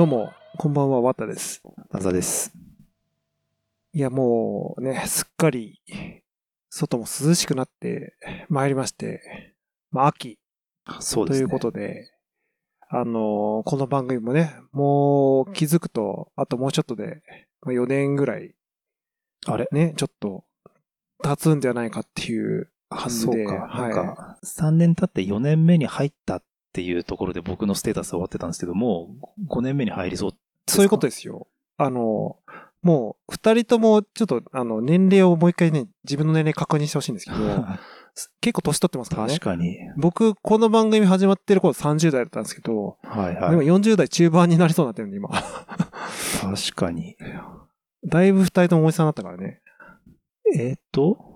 どうも、こんばんは、わたです。ナザです。いや、もうね、すっかり、外も涼しくなってまいりまして、まあ、秋そうですね。ということで、あのこの番組もね、もう気づくと、あともうちょっとで、まあ4年ぐらい、あれ？ね、ちょっと、経つんじゃないかっていうあ、そうか。はい。なんか、3年経って4年目に入ったっていうところで僕のステータスは終わってたんですけども、5年目に入りそう。そういうことですよ。あの、もう、二人とも、ちょっと、あの、年齢をもう一回ね、自分の年齢確認してほしいんですけど、結構年取ってますからね確。かに。僕、この番組始まってる頃30代だったんですけど、でもはいはい。40代中盤になりそうになってるんで、今。確かに。だいぶ二人ともおじさんになったからね。えっ、と、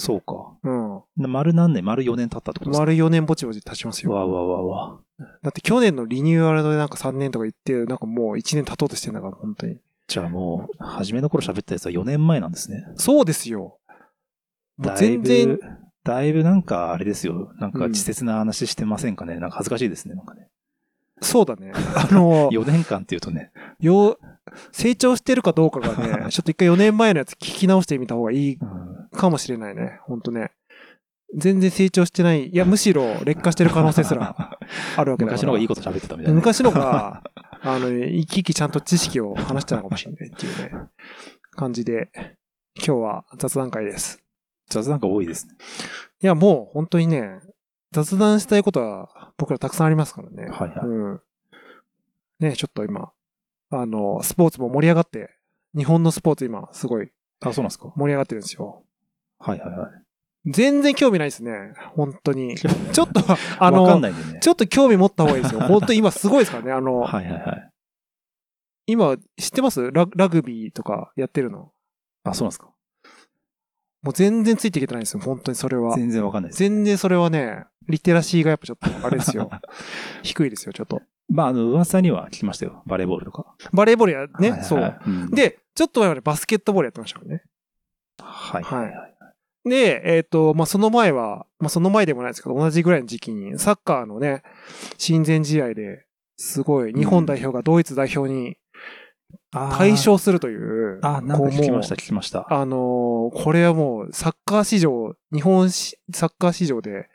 そうか。うん。な丸何年？丸4年経ったってことですか？丸4年ぼちぼち経ちますよ。わわわわ。だって去年のリニューアルでなんか3年とか言って、なんかもう1年経とうとしてんだから、本当に。じゃあもう、初めの頃喋ったやつは4年前なんですね。そうですよ。全然ぶ、、だいぶなんかあれですよ。なんかうん稚拙な話してませんかね？なんか恥ずかしいですね。なんかね。そうだね。あの、4年間っていうとね。よ、成長してるかどうかがね、ちょっと一回4年前のやつ聞き直してみた方がいいうんかもしれないね。ほんとね。全然成長してない。いや、むしろ劣化してる可能性すらあるわけだから。昔の方がいいこと喋ってたみたいな。昔のが、あの、生き生きちゃんと知識を話してたのかもしれないっていうね、感じで、今日は雑談会です。雑談が多いですね。いや、もう本当にね、雑談したいことは僕らたくさんありますからね。はいはいうん。ね、ちょっと今、あの、スポーツも盛り上がって、日本のスポーツ今すごいあ、そうなんですか盛り上がってるんですよ。はいはいはい。全然興味ないですね。本当に。ちょっと、あの、ね。ちょっと興味持った方がいいですよ。本当に今すごいですからね。あの、はいはいはい。今、知ってます？ララグビーとかやってるの？あ、そうなんですかもう全然ついていけてないですよ。本当にそれは。全然わかんないです。全然それはね、リテラシーがやっぱちょっと、あれですよ。低いですよ、ちょっと。まあ、あの、噂には聞きましたよ。バレーボールとか。バレーボールや、ね、はいはいそう。はいうんで、ちょっと前までバスケットボールやってましたからね。はいはいはいはい。で、えっ、と、まあ、その前は、まあ、その前でもないですけど、同じぐらいの時期に、サッカーのね、親善試合で、すごい、日本代表がドイツ代表にあー。対象するという、あ、なんか聞きました、こ聞きました。あのーこれはもう、サッカー史上、日本しサッカー史上で、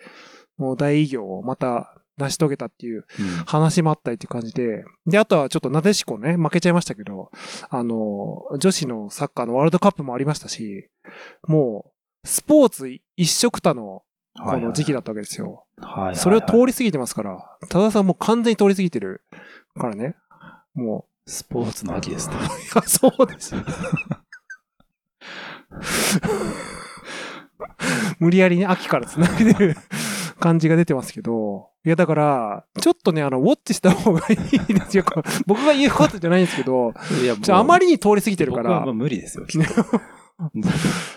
もう大偉業をまた成し遂げたっていううん。話もあったりっていう感じで、で、あとはちょっとなでしこね、負けちゃいましたけど、あの、女子のサッカーのワールドカップもありましたし、もう、スポーツ一色たの、この時期だったわけですよ。はいそれを通り過ぎてますから、多田さんもう完全に通り過ぎてるからね。もスポーツの秋ですね。う、いや、そうですよ。無理やりね、秋から繋いでる感じが出てますけど、いや、だから、ちょっとね、あの、ウォッチした方がいいですよ。僕が言うことじゃないんですけど、いや、あまりりに通り過ぎてるから僕は無理ですよ。きっと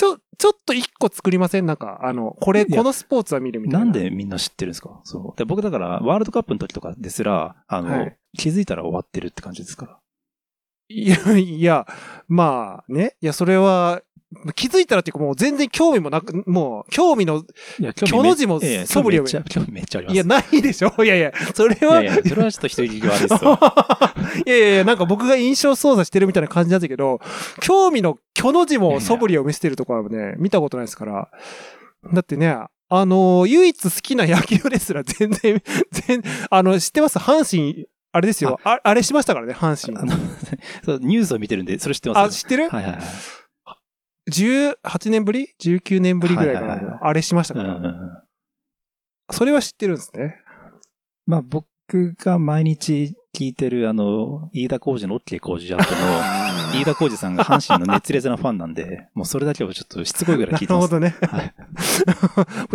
ちょ、ちょっと一個作りません？なんか、あの、これ、このスポーツは見るみたいな。なんでみんな知ってるんですか？そう。で僕だから、ワールドカップの時とかですら、あの、はい気づいたら終わってるって感じですから。いや、いや、まあね。いや、それは、気づいたらっていうかもう全然興味もなく、もう、興味の、いや、興の字もええ素振りを興味めっちゃ、興味めっちゃあります。いや、ないでしょいやいや、それは、いやいや、それはちょっと一人聞き悪いですよ。いやいやいや、なんか僕が印象操作してるみたいな感じなんだけど、興味の巨の字も素振りを見せてるところはね、見たことないですから。だってね、あの唯一好きな野球ですら全然、全、あの、知ってます？阪神、あれですよ。ああれしましたからね、阪神あ。の そうニュースを見てるんで、それ知ってあ、ます？知ってる？はいはいはい。?18 年ぶり ?19 年ぶりぐらいかはいはいはいな。あれしましたか？ら。うんうんうんそれは知ってるんですね。まあ僕が毎日聞いてるあの、飯田浩二の OK 工事アップの、飯田浩二さんが阪神の熱烈なファンなんで、もうそれだけはちょっとしつこいぐらいな聞いてます。るほどね。はい。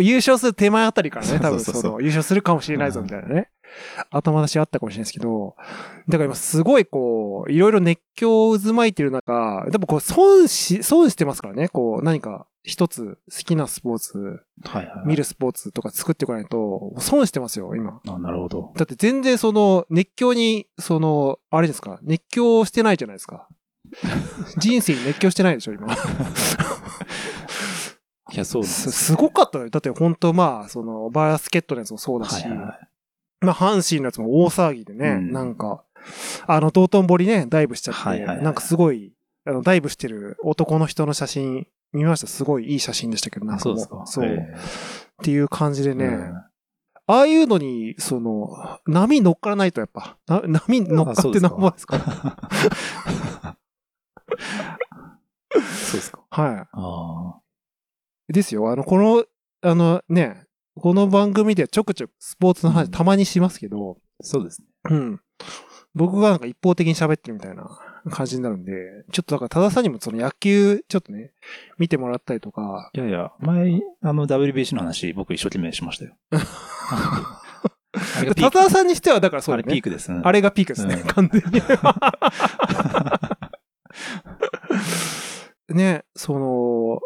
優勝する手前あたりからね、多分その、優勝するかもしれないぞ、みたいなね。頭出しあったかもしれないですけど、だから今すごいこう、いろいろ熱狂を渦巻いてる中、でもこう、損し、損してますからね、こう、何か一つ好きなスポーツ、はいはい。見るスポーツとか作ってこないと、損してますよ、今。あ、なるほど。だって全然その、熱狂に、その、あれですか、熱狂してないじゃないですか。人生に熱狂してないでしょ、今。いや、そうですすすごかったよ。だって本当まあ、その、バスケットのやつもそうだし、はいはいはい。まあ、阪神のやつも大騒ぎでね、うんなんか、あの、道頓堀ね、ダイブしちゃって、はいはいはいなんかすごい、あの、ダイブしてる男の人の写真、見ました？すごいいい写真でしたけど、なんかもそうですか。そう。えっていう感じでね、えうんああいうのに、その、波乗っからないとやっぱ、な波乗っかってなんぼですか？そうですか。はあい。ですよ。あの、この、あのね、この番組ではちょくちょくスポーツの話たまにしますけど、あ。そうですね。うん。僕がなんか一方的に喋ってるみたいな感じになるんで、ちょっとだから多田さんにもその野球ちょっとね、見てもらったりとか、いやいや、前、あの WBC の話、僕一生懸命しましたよ。多田さんにしてはだからそうあれだね。ピークですね。あれがピークですね、うん完全に。ね、その、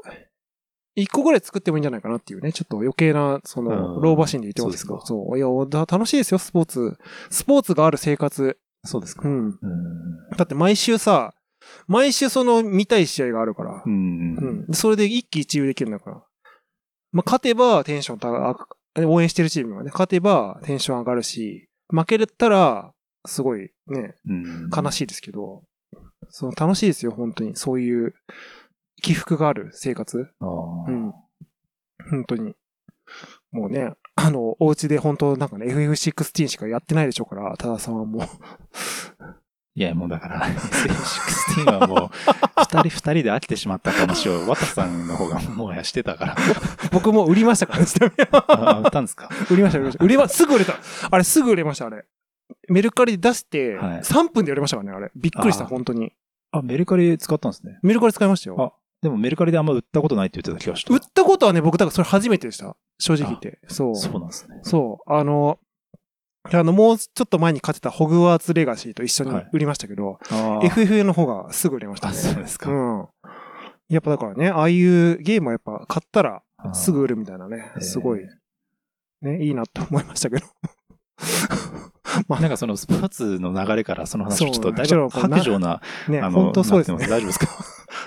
一個ぐらい作ってもいいんじゃないかなっていうね、ちょっと余計な、その、うん老婆心で言ってますけど、そそういや、だ楽しいですよ、スポーツ。スポーツがある生活。そうですか。うん。うん。だって毎週さ、毎週その見たい試合があるからう、ん。うん。それで一喜一憂できるんだから。まあ、勝てばテンション高く、応援してるチームがね、勝てばテンション上がるし、負けたら、すごいね、うん悲しいですけど、その楽しいですよ、本当に。そういう起伏がある生活？うん。本当に。もうね、あの、お家で本当なんかね、FF16 しかやってないでしょうから、多田さんはもう。いや、もうだから、16はもう、二人二人で飽きてしまった話を、渡さんの方がもうやしてたから。僕も売りましたからね、あ、売ったんですか？売りました、売りました。売れま、すぐ売れた。あれ、すぐ売れました、あれ。メルカリで出して、はい3分で売れましたからね、あれ。びっくりした、本当に。あ、メルカリ使ったんですね。メルカリ使いましたよ。あでもメルカリであんま売ったことないって言ってた気がした。売ったことはね、僕、だからそれ初めてでした。正直言って。そう。そうなんですね。そう。あの、あの、もうちょっと前に買ってたホグワーツレガシーと一緒にはい売りましたけど、あ FFA の方がすぐ売れましたあ、ね。そうですか。うん。やっぱだからね、ああいうゲームはやっぱ買ったらすぐ売るみたいなね、えーすごい、ね、いいなと思いましたけど。まあ。なんかそのスポーツの流れからその話ちょっとだいぶちょっと白状な、ね、あの、本当そうですね。大丈夫ですか？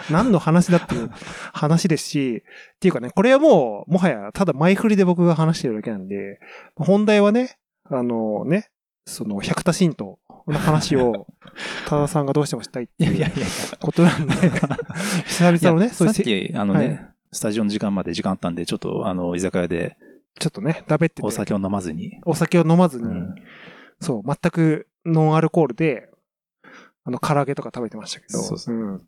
何の話だっていう話ですし、っていうかね、これはもう、もはや、ただ前振りで僕が話してるだけなんで、本題はね、あのね、その、百田神道の話を、多田さんがどうしてもしたいっていう。ことなんで、久々のね、そういうせ、さっき、あのね、はい。スタジオの時間まで時間あったんで、ちょっと、あの、居酒屋でちょっとね、だべってて。お酒を飲まずに。お酒を飲まずに、うんそう、全くノンアルコールで、あの、唐揚げとか食べてましたけど、そうそううん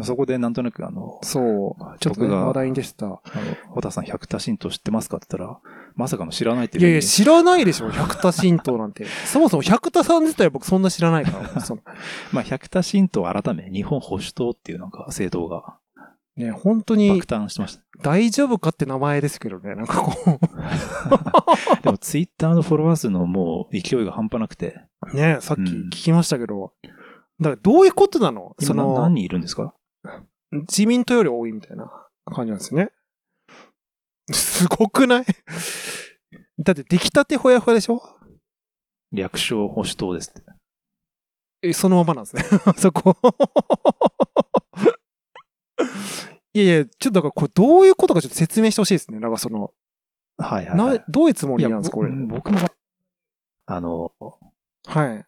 そこでなんとなく、あの、そう、ちょっと、ね、話題でした。あの、ホタさん百田神道知ってますかって言ったら、まさかの知らないっていういやいや、知らないでしょ、百田神道なんて。そもそも百田さん自体僕そんな知らないから。まあ、百田神道改め、日本保守党っていうなんか政党がね、本当に爆誕してました。大丈夫かって名前ですけどね、なんかこ でも、ツイッターのフォロワー数のもう勢いが半端なくて、う、ね、さっきうん聞きましたけど、だからどういうことなの？その何、人いるんですか？自民党より多いみたいな感じなんですよね。すごくない？だって出来たてほやほやでしょ？略称保守党ですって。え、そのままなんですね。そこ。いやいや、ちょっとだからこれどういうことかちょっと説明してほしいですね。なんかその、はいはい、は。ないどういうつもりなんですか、これ。ぼ僕も、あの、はい。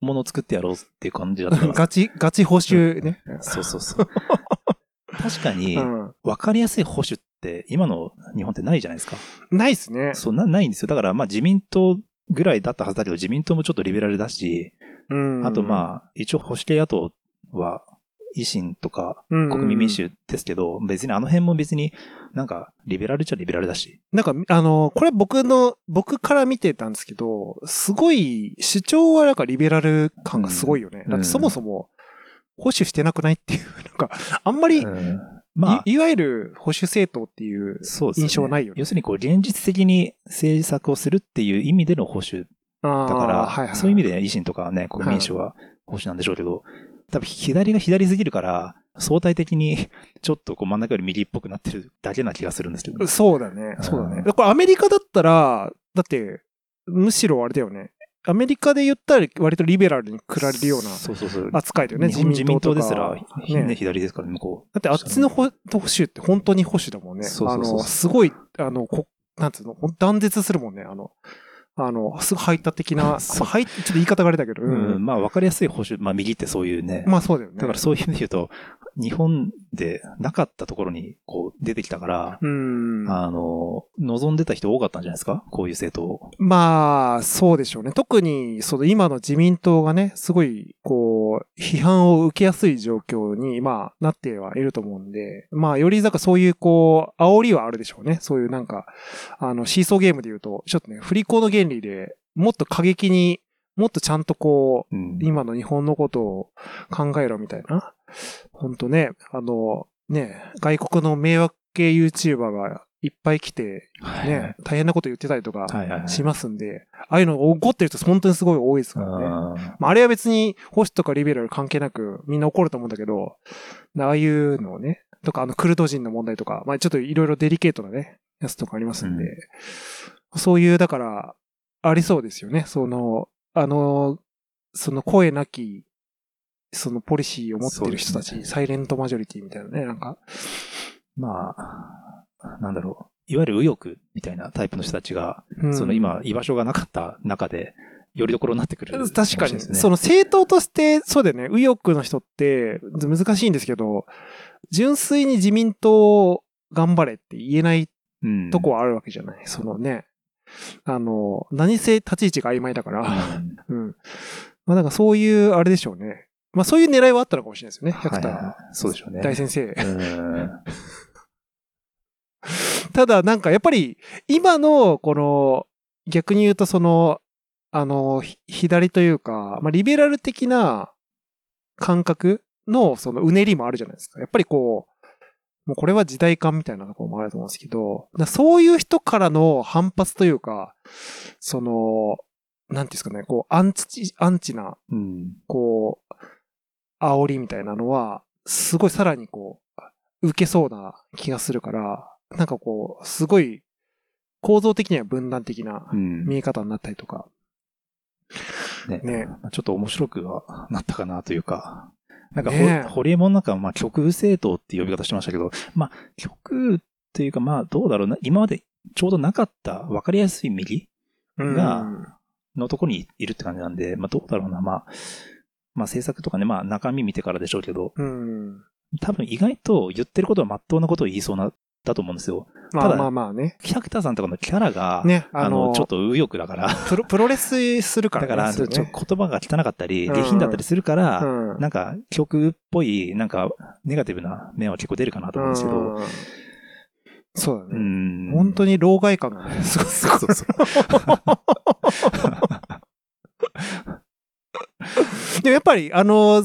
ものを作ってやろうっていう感じだったから。ガチ、ガチ補修ね。そうそうそう。確かにう、ん。分かりやすい保守って、今の日本ってないじゃないですか。ないっすね。そう、な、ないんですよ。だから、まあ自民党ぐらいだったはずだけど、自民党もちょっとリベラルだし、うん。あとまあ、一応保守系野党は、維新とかうん、国民民主ですけど、別にあの辺も別になんか、リベラルっちゃリベラルだし。なんか、あの、これ僕の、僕から見てたんですけど、すごい、主張はなんかリベラル感がすごいよね。うんだってそもそも、保守してなくないっていう、なんか、あんまり、うんまあ、いいわゆる保守政党っていう。印象はないよね。要するにこう、現実的に政策をするっていう意味での保守だだから、はいはい、そういう意味で維新とかね、国民民主は保守なんでしょうけど、多分左が左すぎるから、相対的に ちょっとこう真ん中より右っぽくなってるだけな気がするんですけど。そうだね。そうだね。うんこれアメリカだったら、だって、むしろあれだよね。アメリカで言ったら割とリベラルに比べるようなそうそうそう。扱いだよね。日本自民党ですら、ねね、左ですからね、向こだってあっちの保保守って本当に保守だもんね。そうそうそうあの、すごい、あの、こなんつうの、断絶するもんね。あの、あの、すごい排他的な、そうまあ排ちょっと言い方があれだけど、ううんん。まあ、わかりやすい保守、まあ、右ってそういうね。まあそうだよね。だからそういう意味で言うと、日本でなかったところにこう出てきたから、うん。あの、望んでた人多かったんじゃないですか？こういう政党を。まあ、そうでしょうね。特に、その今の自民党がね、すごい、こう、批判を受けやすい状況に、まあ、なってはいると思うんで、まあ、より、なんかそういう、こう、煽りはあるでしょうね。そういうなんか、あの、シーソーゲームで言うと、ちょっとね、振り子の原理で、もっと過激に、もっとちゃんとこう、うん今の日本のことを考えろみたいな。ほんとね、あの、ね、外国の迷惑系 YouTuber がいっぱい来て、はいね、大変なこと言ってたりとかはいはいはい。しますんで、ああいうの怒ってる人本当にすごい多いですからね。あまあ、あれは別に保守とかリベラル関係なくみんな怒ると思うんだけど、ああいうのをね、とかあのクルド人の問題とか、まあちょっといろいろデリケートなね、やつとかありますんで、そういう、だから、ありそうですよね。その、あの、その声なき、そのポリシーを持ってる人たち、ねサイレントマジョリティみたいなね、なんか、まあ、なんだろう。いわゆる右翼みたいなタイプの人たちが、うんその今、居場所がなかった中で、よりどころになってくる、確かに。その政党として、そうだよね、右翼の人って難しいんですけど、純粋に自民党頑張れって言えないうんとこはあるわけじゃない。そのね、あの、何せ立ち位置が曖昧だから、うんうん。まあなんかそういう、あれでしょうね。まあそういう狙いはあったのかもしれないですよね、百田はいはいそうでしょうね。大先生。うん ただなんかやっぱり、今の、この、逆に言うとその、あの、ひ左というか、まあリベラル的な感覚のそのうねりもあるじゃないですか。やっぱりこう、もうこれは時代感みたいなところもあると思うんですけど、そういう人からの反発というか、その、なんていうんですかね、こう、アンチ、アンチな、うん。こう、煽りみたいなのは、すごいさらにこう、受けそうな気がするから、なんかこう、すごい、構造的には分断的なうん。見え方になったりとか。ね。ね。まあちょっと面白くはなったかなというか、なんかほ、ね。えホリエモンなんかはまあ極右政党って呼び方してましたけど、まあ極右っていうかまあどうだろうな、今までちょうどなかった分かりやすい右うん。がのとこにいるって感じなんで、まあどうだろうな、まあ、まあ政策とかね、まあ中身見てからでしょうけど、うん。多分意外と言ってることは真っ当なことを言いそうな、だと思うんですよ。ただまあまあまあね。キャクターさんとかのキャラが、ね、ああの、の、ちょっと右翼だから、プロプロレスするからね。だから、ね言葉が汚かったり、うん下品だったりするから、うんなんか、極右っぽい、なんか、ネガティブな面は結構出るかなと思うんですけど、うんそうだうね。ん。本当に老害感がね、すごい。そうそうそう。でもやっぱり、あの、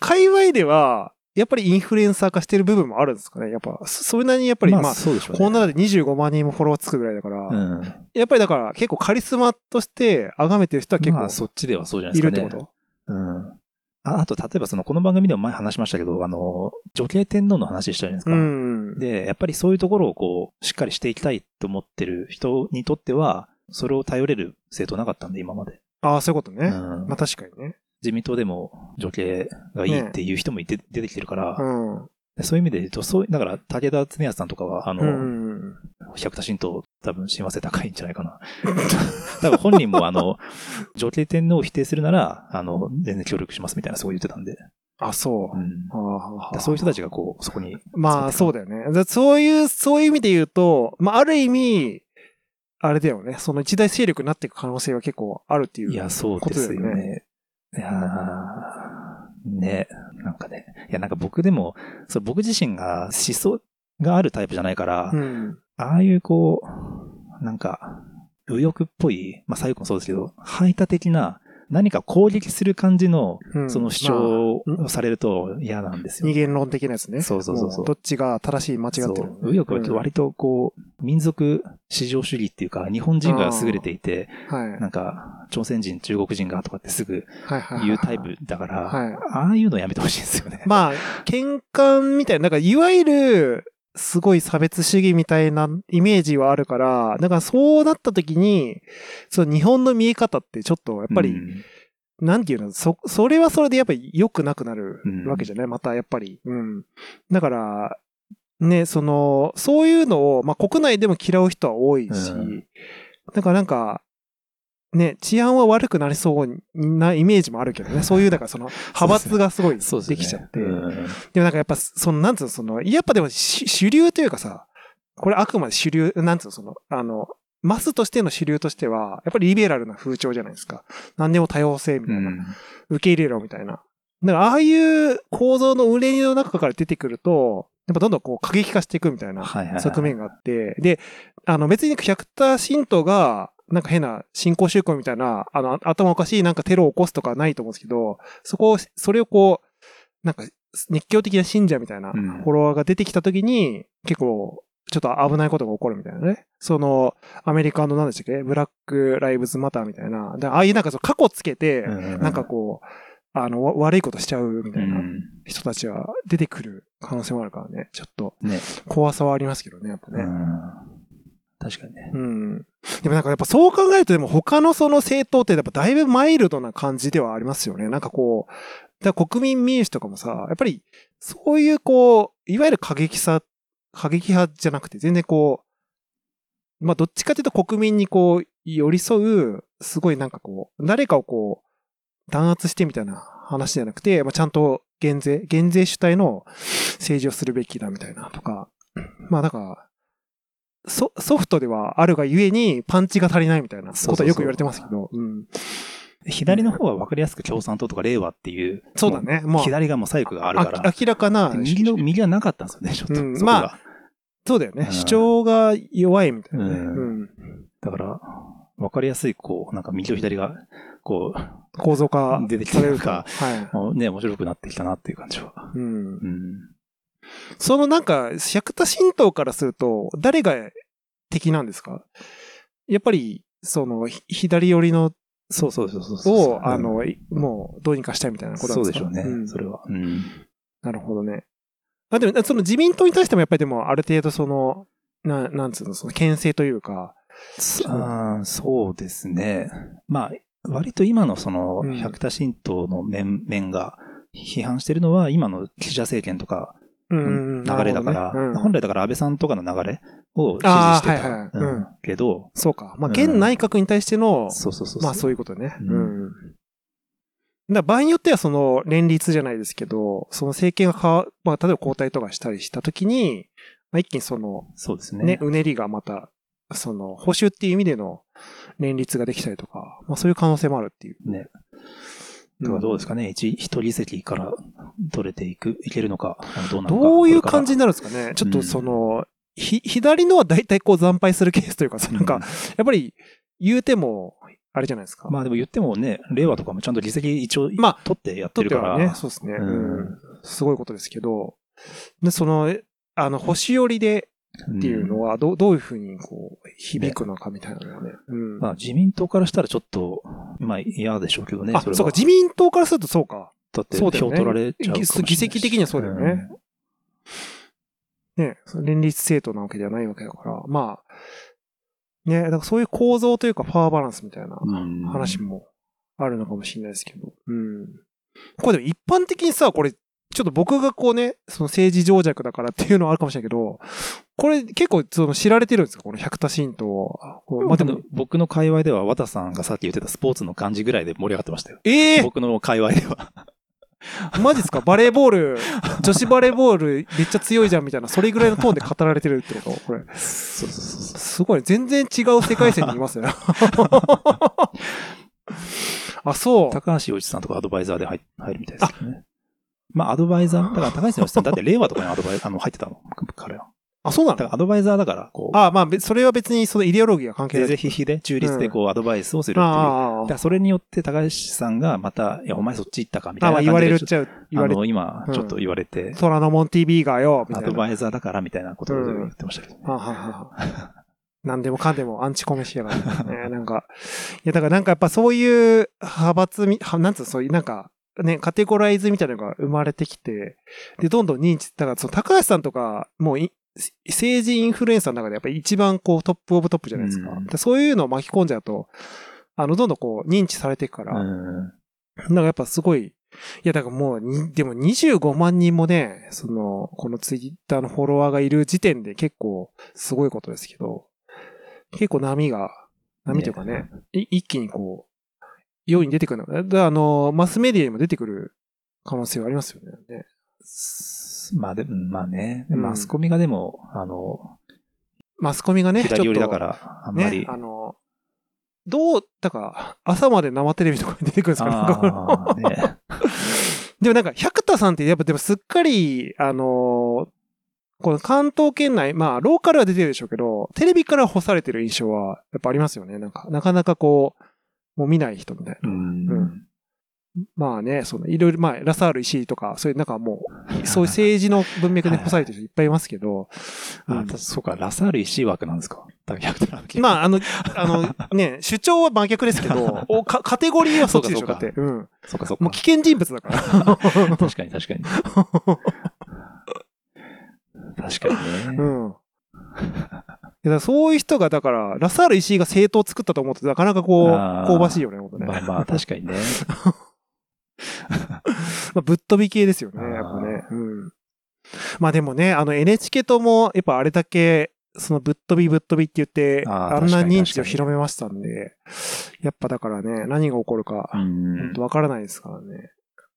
界隈では、やっぱりインフルエンサー化してる部分もあるんですかね。やっぱ、そそれなりにやっぱり、まあ、そうでしょうね。こんなで25万人もフォロワーつくぐらいだから、うん。やっぱりだから結構カリスマとして崇めてる人は結まあ、そ構っちではそうじゃないいですかね。るってこと？うん。ああと、例えばその、この番組でも前話しましたけど、あの、女系天皇の話したじゃないですか。うん。で、やっぱりそういうところをこう、しっかりしていきたいと思ってる人にとっては、それを頼れる政党なかったんで、今まで。ああ、そういうことね。うんまあ確かにね。自民党でも女系がいいっていう人もいて、出てきてるから、うん。でそういう意味で言うと、そう、だから、武田恒康さんとかは、あの、うん。百田神道、多分親和性高いんじゃないかな。だから本人も、あの、女系天皇を否定するなら、あの、全然協力しますみたいな、そう言ってたんで。あ、そうそういう人たちがこう、そこに。まあ、そうだよね。だそういう、そういう意味で言うと、まあ、ある意味、あれだよね。その一大勢力になっていく可能性は結構あるっていう。いや、そうですよね。いやーね、なんかね。いや、なんか僕でも、そう僕自身が思想があるタイプじゃないから、うん。ああいうこう、なんか、右翼っぽい、まあ、左翼もそうですけど、排他的な、何か攻撃する感じの、うんその主まあ張をされると嫌なんですよ。二元論的なやつね。そうそうそうそうもどっちが正しい間違ってるそう右翼は割とこう、民族至上主義っていうか、日本人が優れていて、うんはい。なんか、朝鮮人、中国人がとかってすぐ。言うタイプだから、はいああいうのやめてほしいんですよね。まあ、喧嘩みたいな、なんか、いわゆる、すごい差別主義みたいなイメージはあるから、だからそうなった時に、その日本の見え方ってちょっと、やっぱり、うんなんていうの、そ、それはそれでやっぱり良くなくなるうんわけじゃない、またやっぱり。うん。だから、ね、その、そういうのを、まあ国内でも嫌う人は多いし、うんだからなんか、ね、治安は悪くなりそうなイメージもあるけどね。そういう、だからその、派閥がすごいそうできちゃって。うんでもなんかやっぱ、その、なんつうの、その、やっぱでもし主流というかさ、これあくまで主流、なんつうの、その、あの、マスとしての主流としては、やっぱりリベラルな風潮じゃないですか。何でも多様性みたいな。受け入れろみたいな。だから、ああいう構造の憂いの中から出てくると、やっぱどんどんこう過激化していくみたいな側面があって、で、あの別に百田信徒が、なんか変な信仰宗教みたいな、あの、頭おかしいなんかテロを起こすとかはないと思うんですけど、そこを、それをこう、なんか熱狂的な信者みたいなうんフォロワーが出てきたときに、結構、ちょっと危ないことが起こるみたいなね。その、アメリカの何でしたっけ？ブラック・ライブズ・マターみたいな。でああいうなんかその過去つけて、うんなんかこう、あの、わ悪いことしちゃうみたいなうん人たちは出てくる可能性もあるからね。ちょっとね。怖さはありますけどね、やっぱね。うん確かにね。うん。でもなんかやっぱそう考えるとでも他のその政党ってやっぱだいぶマイルドな感じではありますよね。なんかこう、だ国民民主とかもさ、やっぱりそういうこう、いわゆる過激さ、過激派じゃなくて全然こう、まあどっちかというと国民にこう寄り添う、すごいなんかこう、誰かをこう、弾圧してみたいな話じゃなくて、まあちゃんと減税、減税主体の政治をするべきだみたいなとか、まあだから、ソソフトではあるがゆえにパンチが足りないみたいなことはよく言われてますけど、うん。左の方は分かりやすく共産党とか令和っていう。そうだね。まあ、左がもう左翼があるから。あ明らかなで、右の、右はなかったんですよね、ちょっと。うんまあそうだよねう。ん主張が弱いみたいなね。ううんん。だから、分かりやすい、こう、なんか右と左が、こ構造化出てきされると。たりとかはう、もうね、面白くなってきたなっていう感じは。い。うん。うん。そのなんか、百田神道からすると、誰が敵なんですか？やっぱり、その、ひ左寄りのそうそうそうそうそう。を、あの、いもうどうにかしたいみたいなことなんですか？そうでしょうね、んそれは。うん。なるほどね。あ、でも、その自民党に対してもやっぱりでも、ある程度その、な、なんつうの、その、牽制というか、あーそうですね。まあ、割と今のそのうん、百田新党の面面が批判してるのは、今の岸田政権とかうん流れだから、本来だから安倍さんとかの流れを支持してた。はいはいうんうんけど、そうか。まあ、うん現内閣に対しての、そうそうそう。まあそういうことね。ううんん。だ場合によってはその連立じゃないですけど、その政権が変わ、まあ例えば交代とかしたりしたときに、まあ一気にその、そうですね。ね、うねりがまた、その、補修っていう意味での連立ができたりとか、まあそういう可能性もあるっていう。ね。だからどうですかね。一、一人席から取れていく、いけるのか、どうなのか。どういう感じになるんですかねちょっとその、ひ、左のは大体こう惨敗するケースというかさ、なんか、やっぱり言うても、あれじゃないですか。まあでも言ってもね、令和とかもちゃんと議席一応、まあ取ってやっとてるから。ね、そうですね。うんうん。すごいことですけど、で、その、えあの、星寄りでっていうのは、どう、どういうふうに、こう、響くのかみたいなのはね。うん。まあ自民党からしたらちょっと、まあ嫌でしょうけどね。あ、れはそうか、自民党からするとそうか。だって票取られちゃうかもしれないし議席的にはそうだよね。ね、その連立政党なわけではないわけだから、まあ、ね、だからそういう構造というかパワーバランスみたいなうん話もあるのかもしれないですけど。うん。これでも一般的にさ、これ、ちょっと僕がこうね、その政治情弱だからっていうのはあるかもしれないけど、これ結構その知られてるんですかこの百田神道ままあでもも、僕の界隈では、和田さんがさっき言ってたスポーツの感じぐらいで盛り上がってましたよ。ええ僕の界隈では。マジですか？バレーボール、女子バレーボールめっちゃ強いじゃんみたいな、それぐらいのトーンで語られてるってこと？これ。そうそうそうすごい、全然違う世界線にいますよ。あ、そう。高橋洋一さんとかアドバイザーで入入るみたいですけどね。まあ、アドバイザー、だから高橋洋一さん、だって令和とかにアドバイあの入ってたの、彼は。あ、そうなの？だアドバイザーだから、こう、あ、まあ、べそれは別にそのイデオロギーが関係ない。ぜぜひひで、中立でこう、アドバイスをするっていう。あだからそれによって高橋さんがまた、いや、お前そっち行ったか、みたあ、いまあ言われるっちゃう。と。言われあの、今、ちょっと言われて、虎ノ門 TV がよ、みたいな。アドバイザーだから、みたいなことを言ってましたけどね。何でもかんでもアンチコメしやがる、ね。なんか、いや、だからなんかやっぱそういう派閥み、はなんつうの、そういうなんか、ね、カテゴライズみたいなのが生まれてきて、で、どんどん認知、だからその高橋さんとか、もうい政治インフルエンサーの中でやっぱり一番こうトップオブトップじゃないですか。うんでそういうのを巻き込んじゃうと、あの、どんどんこう認知されていくから、うん。なんかやっぱすごい、いや、だからもうに、でも25万人もね、その、このツイッターのフォロワーがいる時点で結構すごいことですけど、結構波が波というかね、い一気にこう、世に出てくるの。あの、マスメディアにも出てくる可能性はありますよね。すまあでも、まあね、うんマスコミがでも、あの、マスコミがね、左寄りだから、あとんまりね、。あの、どう、だから、朝まで生テレビとかに出てくるんですか？ねああ、ね。でもなんか、百田さんってやっぱでもすっかり、あのーこの関東圏内、まあ、ローカルは出てるでしょうけど、テレビから干されてる印象は、やっぱありますよね。なんか、なかなかこう、もう見ない人みたいな。うんうんまあね、その、いろいろ、まあ、ラサール石井とか、そういうなんかもう、そういう政治の文脈で干されてる人いっぱいいますけど、うんあ、たそうか、ラサール石井枠なんですか？だから100トラまあ、あの、あの、ね、主張は真逆ですけど、おかカテゴリーはそっちでしょ、そうかだって。うん。そうかそうかもう危。険人物だから。確かに確かに。確かにね。うん。いやだそういう人が、だから、ラサール石井が政党を作ったと思うと、なかなかこう、香ばしいよね、ほんとね。まあまあ、確かにね。まあ、ぶっ飛び系ですよね、やっぱね。うん。まあでもね、あの NHK とも、やっぱあれだけ、そのぶっ飛びぶっ飛びって言って、あんな認知を広めましたんで、やっぱだからね、何が起こるか、う本ん当わからないですからね。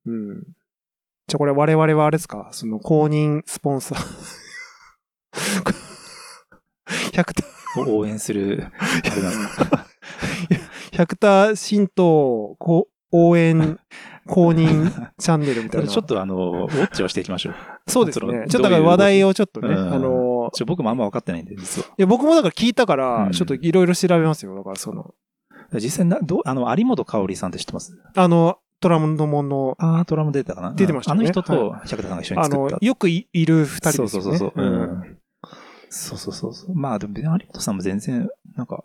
うん。じゃあこれ我々はあれですか？その公認スポンサー。100応援する、あれなんですか。百田新党こ応援 公認チャンネルみたいな。ちょっとあの、ウォッチをしていきましょう。そうですね。ちょっとだから話題をちょっとね、うんあの、ちょ僕もあんま分かってないんで、実は。いや僕もだから聞いたからう、んちょっといろいろ調べますよ。だからその、実際な、どう、あの、有本香織さんって知ってます？あの、トラムのもの、あートラム出てたかな出てましたねあの人と百田さんが一緒にあ作った。の、よくいいる二人そうですよね。そうそうそう。そうそうそうそう。まあ、でも、有本さんも全然、なんか、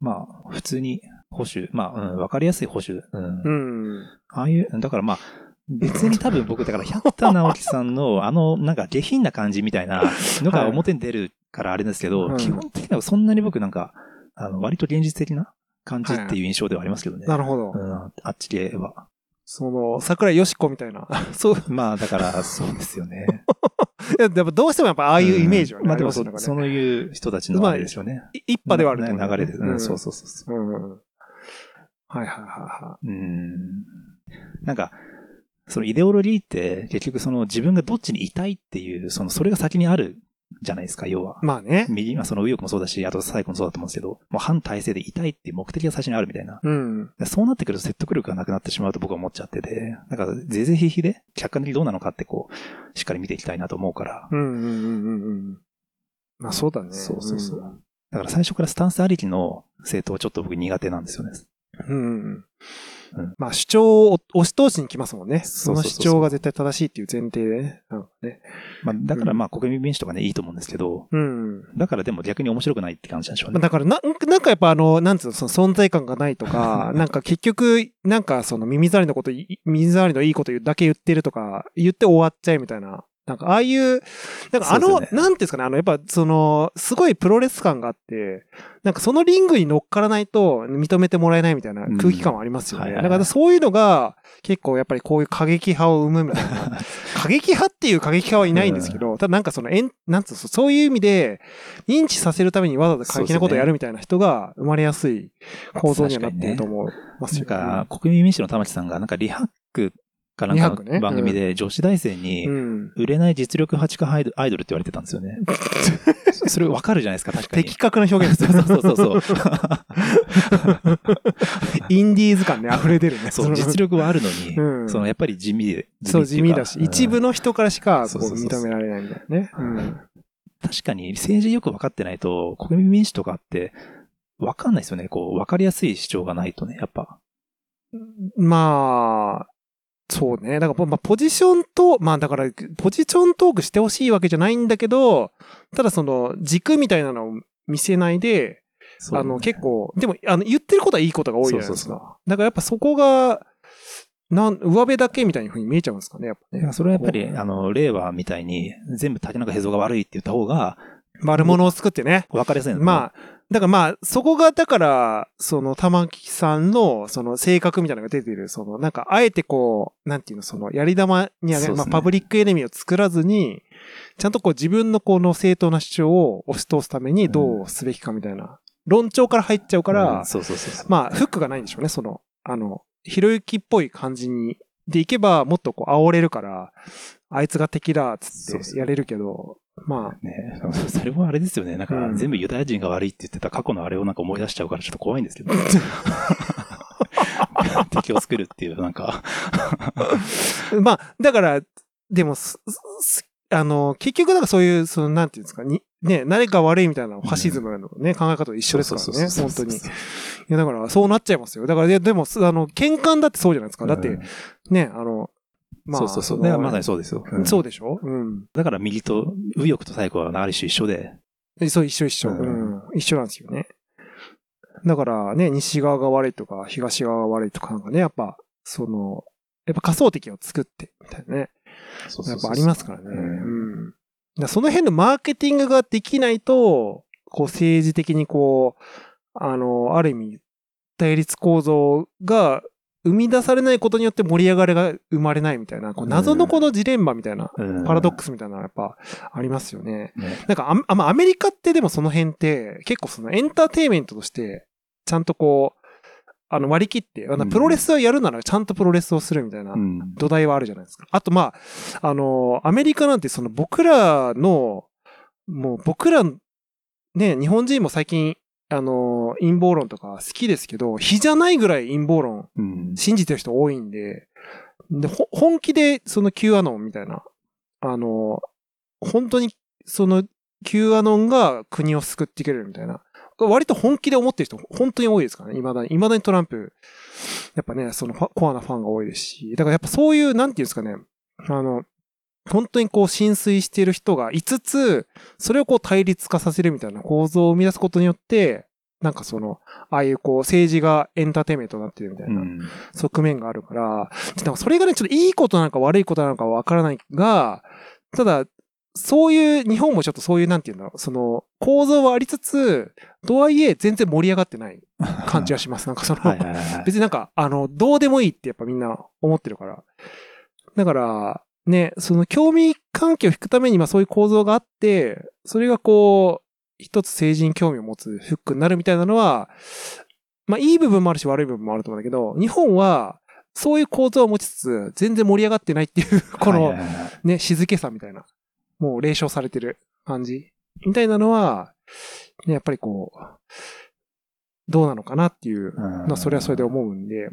まあ、普通に保守、まあ、うん、わかりやすい保守。うん。うん。ああいう、だからまあ、別に多分僕、だから、百田直樹さんの、あの、なんか下品な感じみたいなのが表に出るからあれですけど、うん基本的にはそんなに僕なんか、あの、割と現実的な感じっていう印象ではありますけどね。なるほど。うん、あっちでは。その、桜井よしこみたいな。そう。まあ、だから、そうですよね。いや、でもどうしてもやっぱああいうイメージはね、まあでもそ、ねそういう人たちのあれですよね。い一派ではあると思う流れで。うん、そうそうそうそう。うんうんうん。はいはいはいはうん。なんか、そのイデオロギーって結局その自分がどっちにいたいっていう、そのそれが先にあるじゃないですか、要は。い。まあね。右、まあその右翼もそうだし、あと最後もそうだと思うんですけど、もう反体制でいたいっていう目的が最初にあるみたいな。うん。そうなってくると説得力がなくなってしまうと僕は思っちゃってて、だからぜぜひひで客観的にどうなのかってこう、しっかり見ていきたいなと思うから。うんうんうんうんうん。まあそうだね。そうそうそうだから最初からスタンスありきの政党はちょっと僕苦手なんですよね。うん。うんまあ主張を押し通しに来ますもんね。その主張が絶対正しいっていう前提でね。ね。まあだからまあ国民民主とかね、いいと思うんですけど、うん。だからでも逆に面白くないって感じなんでしょうね。まあだからな、なんかやっぱあの、なんつうの、その存在感がないとか、なんか結局、なんかその耳障りのことい、耳障りのいいことだけ言ってるとか、言って終わっちゃえみたいな。なんかああいう、なんかあの、ね。なんていうんですかね、あの、やっぱその、すごいプロレス感があって、なんかそのリングに乗っからないと認めてもらえないみたいな空気感はありますよね。うんはいはい。からそういうのが結構やっぱりこういう過激派を生むみたいな。過激派っていう過激派はいないんですけど、ただなんかその、えんなんつうの、そういう意味で、認知させるためにわざわざ過激なことをやるみたいな人が生まれやすい構造にはなってると思いますよ、か、国民民主の玉木さんが、なんかリハックかなんか番組で女子大生にう、ん。売れない実力派地下アイドルって言われてたんですよね。それわかるじゃないですか、確かに。的確な表現ですそうそうそうそう。インディーズ感ね、溢れ出るね。そう、の実力はあるのに、うんそのやっぱり地味で。そう、地味だし、一部の。の人からしかこそう認められないんだよね。うん。確かに政治よく分かってないと、国民民主とかって、わかんないですよね。こう、わかりやすい主張がないとね、やっぱ。まあ、そうね。だから、まあ、ポジションと、まあ、だから、ポジショントークしてほしいわけじゃないんだけど、ただその、軸みたいなのを見せないで、そうあの、結構、でも、あの、言ってることはいいことが多いじゃないですそうそうか。だからやっぱそこが、なん、上辺だけみたいな風に見えちゃうんですかね、やっぱね。それはやっぱり、あの、令和みたいに、全部竹中平蔵が悪いって言った方が、悪者を作ってね。分かりやすいんだまあ、だからまあ、そこが、だから、その、玉木さんの、その、性格みたいなのが出てる、その、なんか、あえてこう、なんていうの、その、やり玉にあげる、ね。まあ、パブリックエネミーを作らずに、ちゃんとこう、自分のこの正当な主張を押し通すためにどうすべきかみたいな論調から入っちゃうから、うんそうそうそうそう。まあ、フックがないんでしょうね、その、あの、ひろゆきっぽい感じに、でいけばもっとこう煽れるから、あいつが敵だっつってやれるけど、まあ、ね それもあれですよね。なんかうん全部ユダヤ人が悪いって言ってた過去のあれをなんか思い出しちゃうからちょっと怖いんですけど。敵を作るっていう、なんか。まあ、だから、でもあの、結局なんかそういう、その、なんていうんですか、に、ね、誰か悪いみたいなファシズムのね、考え方と一緒ですからね、本当に。いや、だから、そうなっちゃいますよ。だから、ででも、すあの、喧嘩だってそうじゃないですか。だって、ね、あの、まあ、そうそうそう。のだからまさにそうですよ。うんそうでしょ？うん。だから右と、右翼と最後はある種一緒で。えそう、一緒一緒。ううんん。一緒なんですよね。だからね、西側が悪いとか、東側が悪いとかなんかね、やっぱ、その、やっぱ仮想敵を作って、みたいなね。やっぱありますからね。ううんん。だからその辺のマーケティングができないと、こう政治的にこう、あの、ある意味、対立構造が生み出されないことによって盛り上がりが生まれないみたいな、こう謎のこのジレンマみたいな、うんパラドックスみたいなのやっぱありますよね。ねなんかアメあまあアメリカってでもその辺って結構そのエンターテインメントとしてちゃんとこう、あの割り切って、あのうんプロレスをやるならちゃんとプロレスをするみたいなうん。土台はあるじゃないですか。あとまあ、あの、アメリカなんてその僕らの、もう僕ら、ね、日本人も最近、あの、陰謀論とか好きですけど、比じゃないぐらい陰謀論うん。信じてる人多いんで、で、ほ本気でその Q アノンみたいな、あの、本当にその Q アノンが国を救ってくれるみたいな。割と本気で思ってる人本当に多いですからね。未だに。未だにトランプ、やっぱね、そのコアなファンが多いですし。だからやっぱそういう、なんていうんですかね。あの、本当にこう浸水している人がいつつ、それをこう対立化させるみたいな構造を生み出すことによって、なんかその、ああいうこう政治がエンターテインメントになってるみたいうな。ん。側面があるから、でもそれがね、ちょっといいことなのか悪いことなのかわからないが、ただ、そういう、日本もちょっとそういう、なんていうんだろう、その、構造はありつつ、とはいえ全然盛り上がってない 感じがします。なんかその、はいはいはい。別になんか、あの、どうでもいいってやっぱみんな思ってるから。だから、ね、その興味関係を引くために、まあそういう構造があって、それがこう、一つ政治に興味を持つフックになるみたいなのは、まあいい部分もあるし悪い部分もあると思うんだけど、日本は、そういう構造を持ちつつ、全然盛り上がってないっていう、このね、静けさみたいな、もう霊障されてる感じみたいなのは、ね、やっぱりこう、どうなのかなっていううん。まあ、それはそれで思うんで、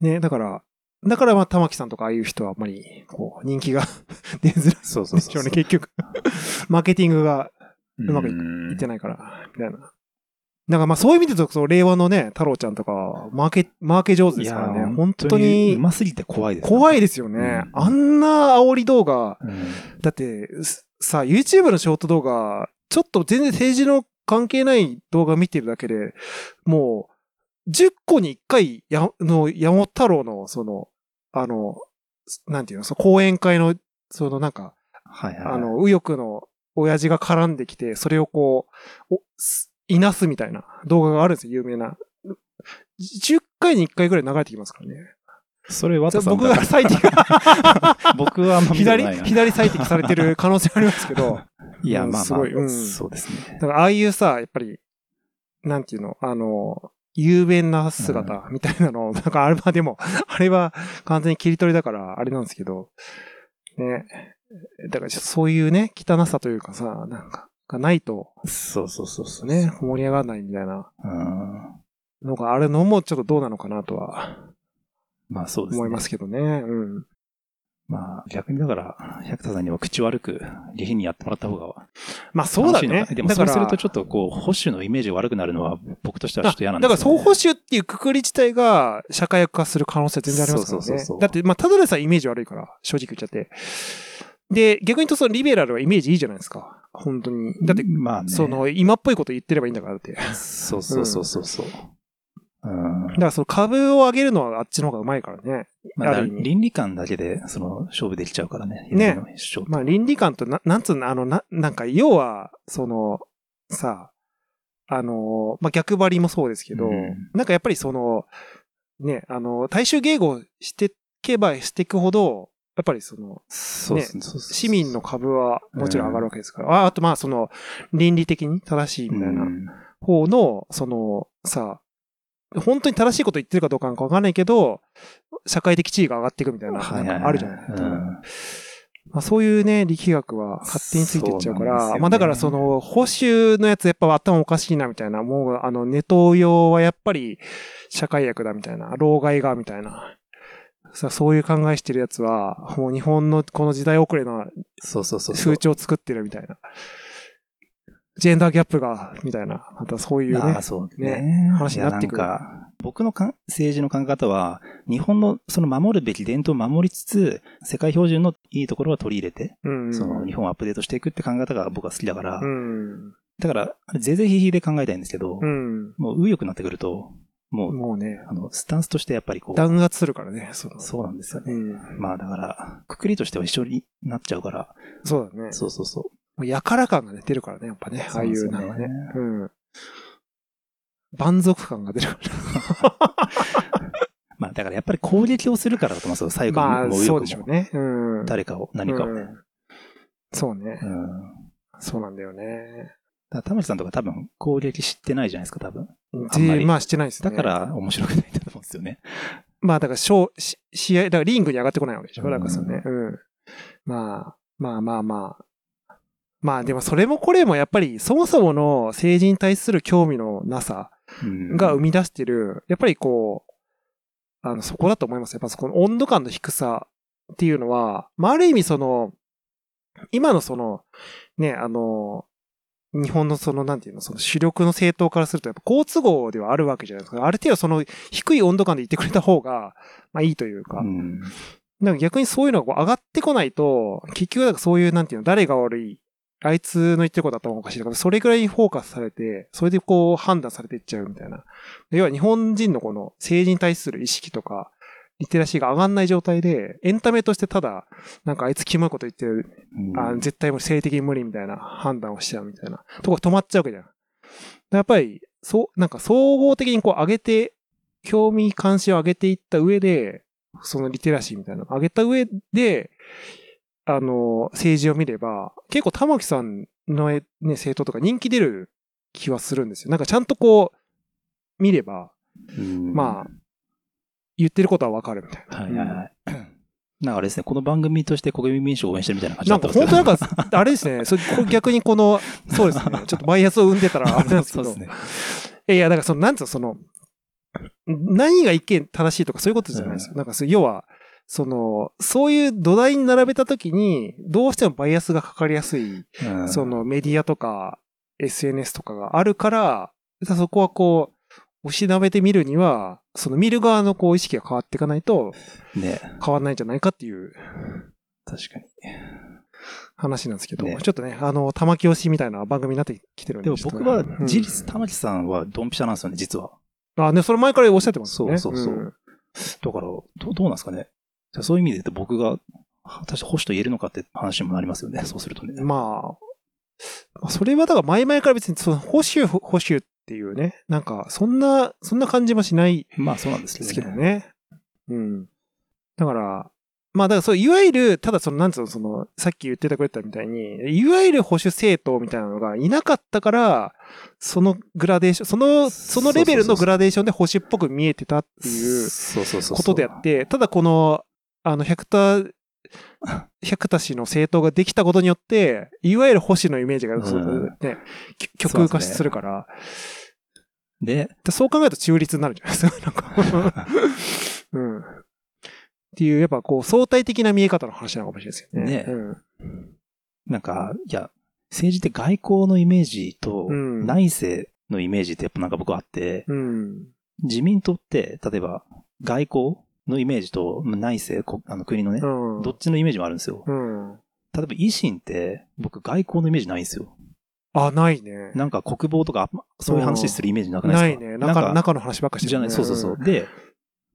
ね、だから、だからまあ、玉木さんとかああいう人はあんまり、こう、人気が 出づらいそうそうそうでしょうね、結局。マーケティングがうまくいってないから、みたいな。だからまあ、そういう意味で言うと、そう、令和のね、太郎ちゃんとか、マーケ、マーケ上手ですからね、本当うに、ますぎて怖いです。怖いですよね。うんあんな煽り動画、うん。だって、すさ、YouTube のショート動画、ちょっと全然政治の関係ない動画見てるだけで、もう、10個に1回、や、の、山本太郎の、その、あの、なんていうの、その講演会の、そのなんか、はいはいはい。あの、右翼の親父が絡んできて、それをこう、いなすみたいな動画があるんですよ、有名な。10回に1回ぐらい流れてきますからね。それ、渡さん僕が最適、僕はあんま左。左最適されてる可能性ありますけど、いや、うんまあまあすごいうん、そうですね。だからああいうさ、やっぱり、なんていうの、あの、雄弁な姿みたいなのを、なんかあれはでも、あれは完全に切り取りだから、あれなんですけど、ね。だからそういうね、汚さというかさ、なんか、がないと、そうそうそうそう。ね、盛り上がらないみたいなうん。のがあるのもちょっとどうなのかなとはまあそうですね。思いますけどね。うん。まあ逆にだから、百田さんには口悪く、下品にやってもらった方がまあそうだね。でもだからそうするとちょっとこう、保守のイメージが悪くなるのは僕としてはちょっと嫌なんだから、ですよ、ね。総保守っていうくくり自体が社会化する可能性は全然ありますからね。そうそうそうそうだって、まあ、ただでさえイメージ悪いから、正直言っちゃって。で、逆に言うとそのリベラルはイメージいいじゃないですか。本当に。だって、まあね。その、今っぽいこと言ってればいいんだから、だって。だかそうそうそうそうそう。うん。らその株を上げるのはあっちの方がうまいからね。まあ、倫理観だけで、その、勝負できちゃうからね。ね。まあ、倫理観とな、なんつうの、あの、な、なんか、要は、その、さ、あの、まあ、逆張りもそうですけど、うん。なんかやっぱりその、ね、あの、大衆迎合してけばしていくほど、やっぱりその、そうそうそう市民の株はもちろん上がるわけですから。ああとまあその、倫理的に正しいみたいなうん。方の、その、さ、本当に正しいこと言ってるかどうかなんかわかんないけど、社会的地位が上がっていくみたいな、あるじゃない。うんまあ、そういうね、力学は勝手についてっちゃうから、ねまあだからその、保守のやつやっぱ頭おかしいなみたいな、もうあの、ネトウヨはやっぱり社会薬だみたいな、老害がみたいな。さそういう考えしてるやつは、もう日本のこの時代遅れのそうそうそうそう風。潮を作ってるみたいな。ジェンダーギャップが、みたいな。またそういうねあうね。話になってくか、僕のか政治の考え方は、日本のその守るべき伝統を守りつつ、世界標準のいいところは取り入れて、うんうん。その日本をアップデートしていくって考え方が僕は好きだから、うん。だから、ぜぜひひで考えたいんですけど、うん。もう、右翼になってくると、もう、もうね、あの、スタンスとしてやっぱりこう、弾圧するからね。そうそうなんですよね。うん。まあだから、くくりとしては一緒になっちゃうから、そうだね。そうそうそう。もうやから感がね、出るからね、やっぱね。ああいうなんかね。そううん。蛮族感が出るか まあだからやっぱり攻撃をするからだと思うんですよ、最ら。後まあ、もそうでしょうね。うん。誰かを、何かを。うんそうねう。ん。そうなんだよね。だから田村さんとか多分攻撃知ってないじゃないですか、多分。あんまりまあしてないですね。だか、ら面白くないんだと思うんですよね。まあだから、勝し試合、だからリングに上がってこないわけでしょ。うんだからね。うん。まあ、まあまあまあ。まあでもそれもこれもやっぱりそもそもの政治に対する興味のなさうんが生み出してる、やっぱりこう、あの、そこだと思います。やっぱそこの温度感の低さっていうのは、まあある意味その、今のその、ね、あの、日本のその、なんていうの、その主力の政党からすると、やっぱ好都合ではあるわけじゃないですか。ある程度その低い温度感で言ってくれた方が、まあいいというか、うん。なんか逆にそういうのがこう上がってこないと、結局なんかそういう、なんていうの、誰が悪い、あいつの言ってること頭おかしいだから、それぐらいにフォーカスされて、それでこう判断されていっちゃうみたいな。要は日本人のこの政治に対する意識とか、リテラシーが上がんない状態で、エンタメとしてただ、なんかあいつキモいこと言ってる、うんあ絶対もう性的に無理みたいな判断をしちゃうみたいな。とこ止まっちゃうわけじゃん。やっぱり、そう、なんか総合的にこう上げて、興味関心を上げていった上で、そのリテラシーみたいなのを上げた上で、あの、政治を見れば、結構玉木さんのね、政党とか人気出る気はするんですよ。なんかちゃんとこう、見れば、うんまあ、言ってることはわかるみたいな。はいはいはい。なんかあれですね、この番組として国民民主を応援してるみたいな感じなんだったんですけど。か本当なんか、あれですね、それ逆にこの、そうですね、ちょっとバイアスを生んでたらあれなんですけど、そうですね。いやだからその、なんつうの、その、何が一見正しいとかそういうことじゃないですよ。なんか要は、その、そういう土台に並べたときに、どうしてもバイアスがかかりやすい、うんそのメディアとか SNS とかがあるから、そこはこう、押しなべてみるには、その見る側のこう意識が変わっていかないとね、変わんないんじゃないかっていう確かに。話なんですけど、ねちょっとね、あの、玉木押しみたいな番組になってきてるんで。でも僕はうん事実、玉木さんはドンピシャなんですよね、実は。あ、ね、それ前からおっしゃってますよね。そうそうそうんだから、どどうなんですかね。じゃあそういう意味で言うと僕が、果たして保守と言えるのかって話にもなりますよね、そうするとね。まあ、まあそれはだから前々から別にその保守、保守っていうね、なんかそんな、そんな感じもしないまあそうなんですけですどね。けどね。うん。だから、まあだからそう、いわゆる、ただその、なんつうの、その、さっき言ってたくれたみたいに、いわゆる保守政党みたいなのがいなかったから、そのグラデーション、その、そのレベルのグラデーションで保守っぽく見えてたっていうそうそうそうそう。ことであって、ただこの、あの、百田、百田氏の政党ができたことによって、いわゆる保守のイメージが、うんそうね、き極右化するから、で、でそう考えると中立になるじゃないですか。なんかうん。っていう、やっぱこう、相対的な見え方の話なのかもしれないですよね。ねうん。なんか、いや、政治って外交のイメージとうん内政のイメージってやっぱなんか僕あって、うん。自民党って、例えば外交のイメージと内政、こあの国のね、うん。どっちのイメージもあるんですよ。うん。例えば維新って、僕外交のイメージないんですよ。あ、ないね。なんか国防とか、そういう話するイメージなくなですか？ないいね。中の、なんか中の話ばっかりしてる、ね。じゃない、そうそうそう。で、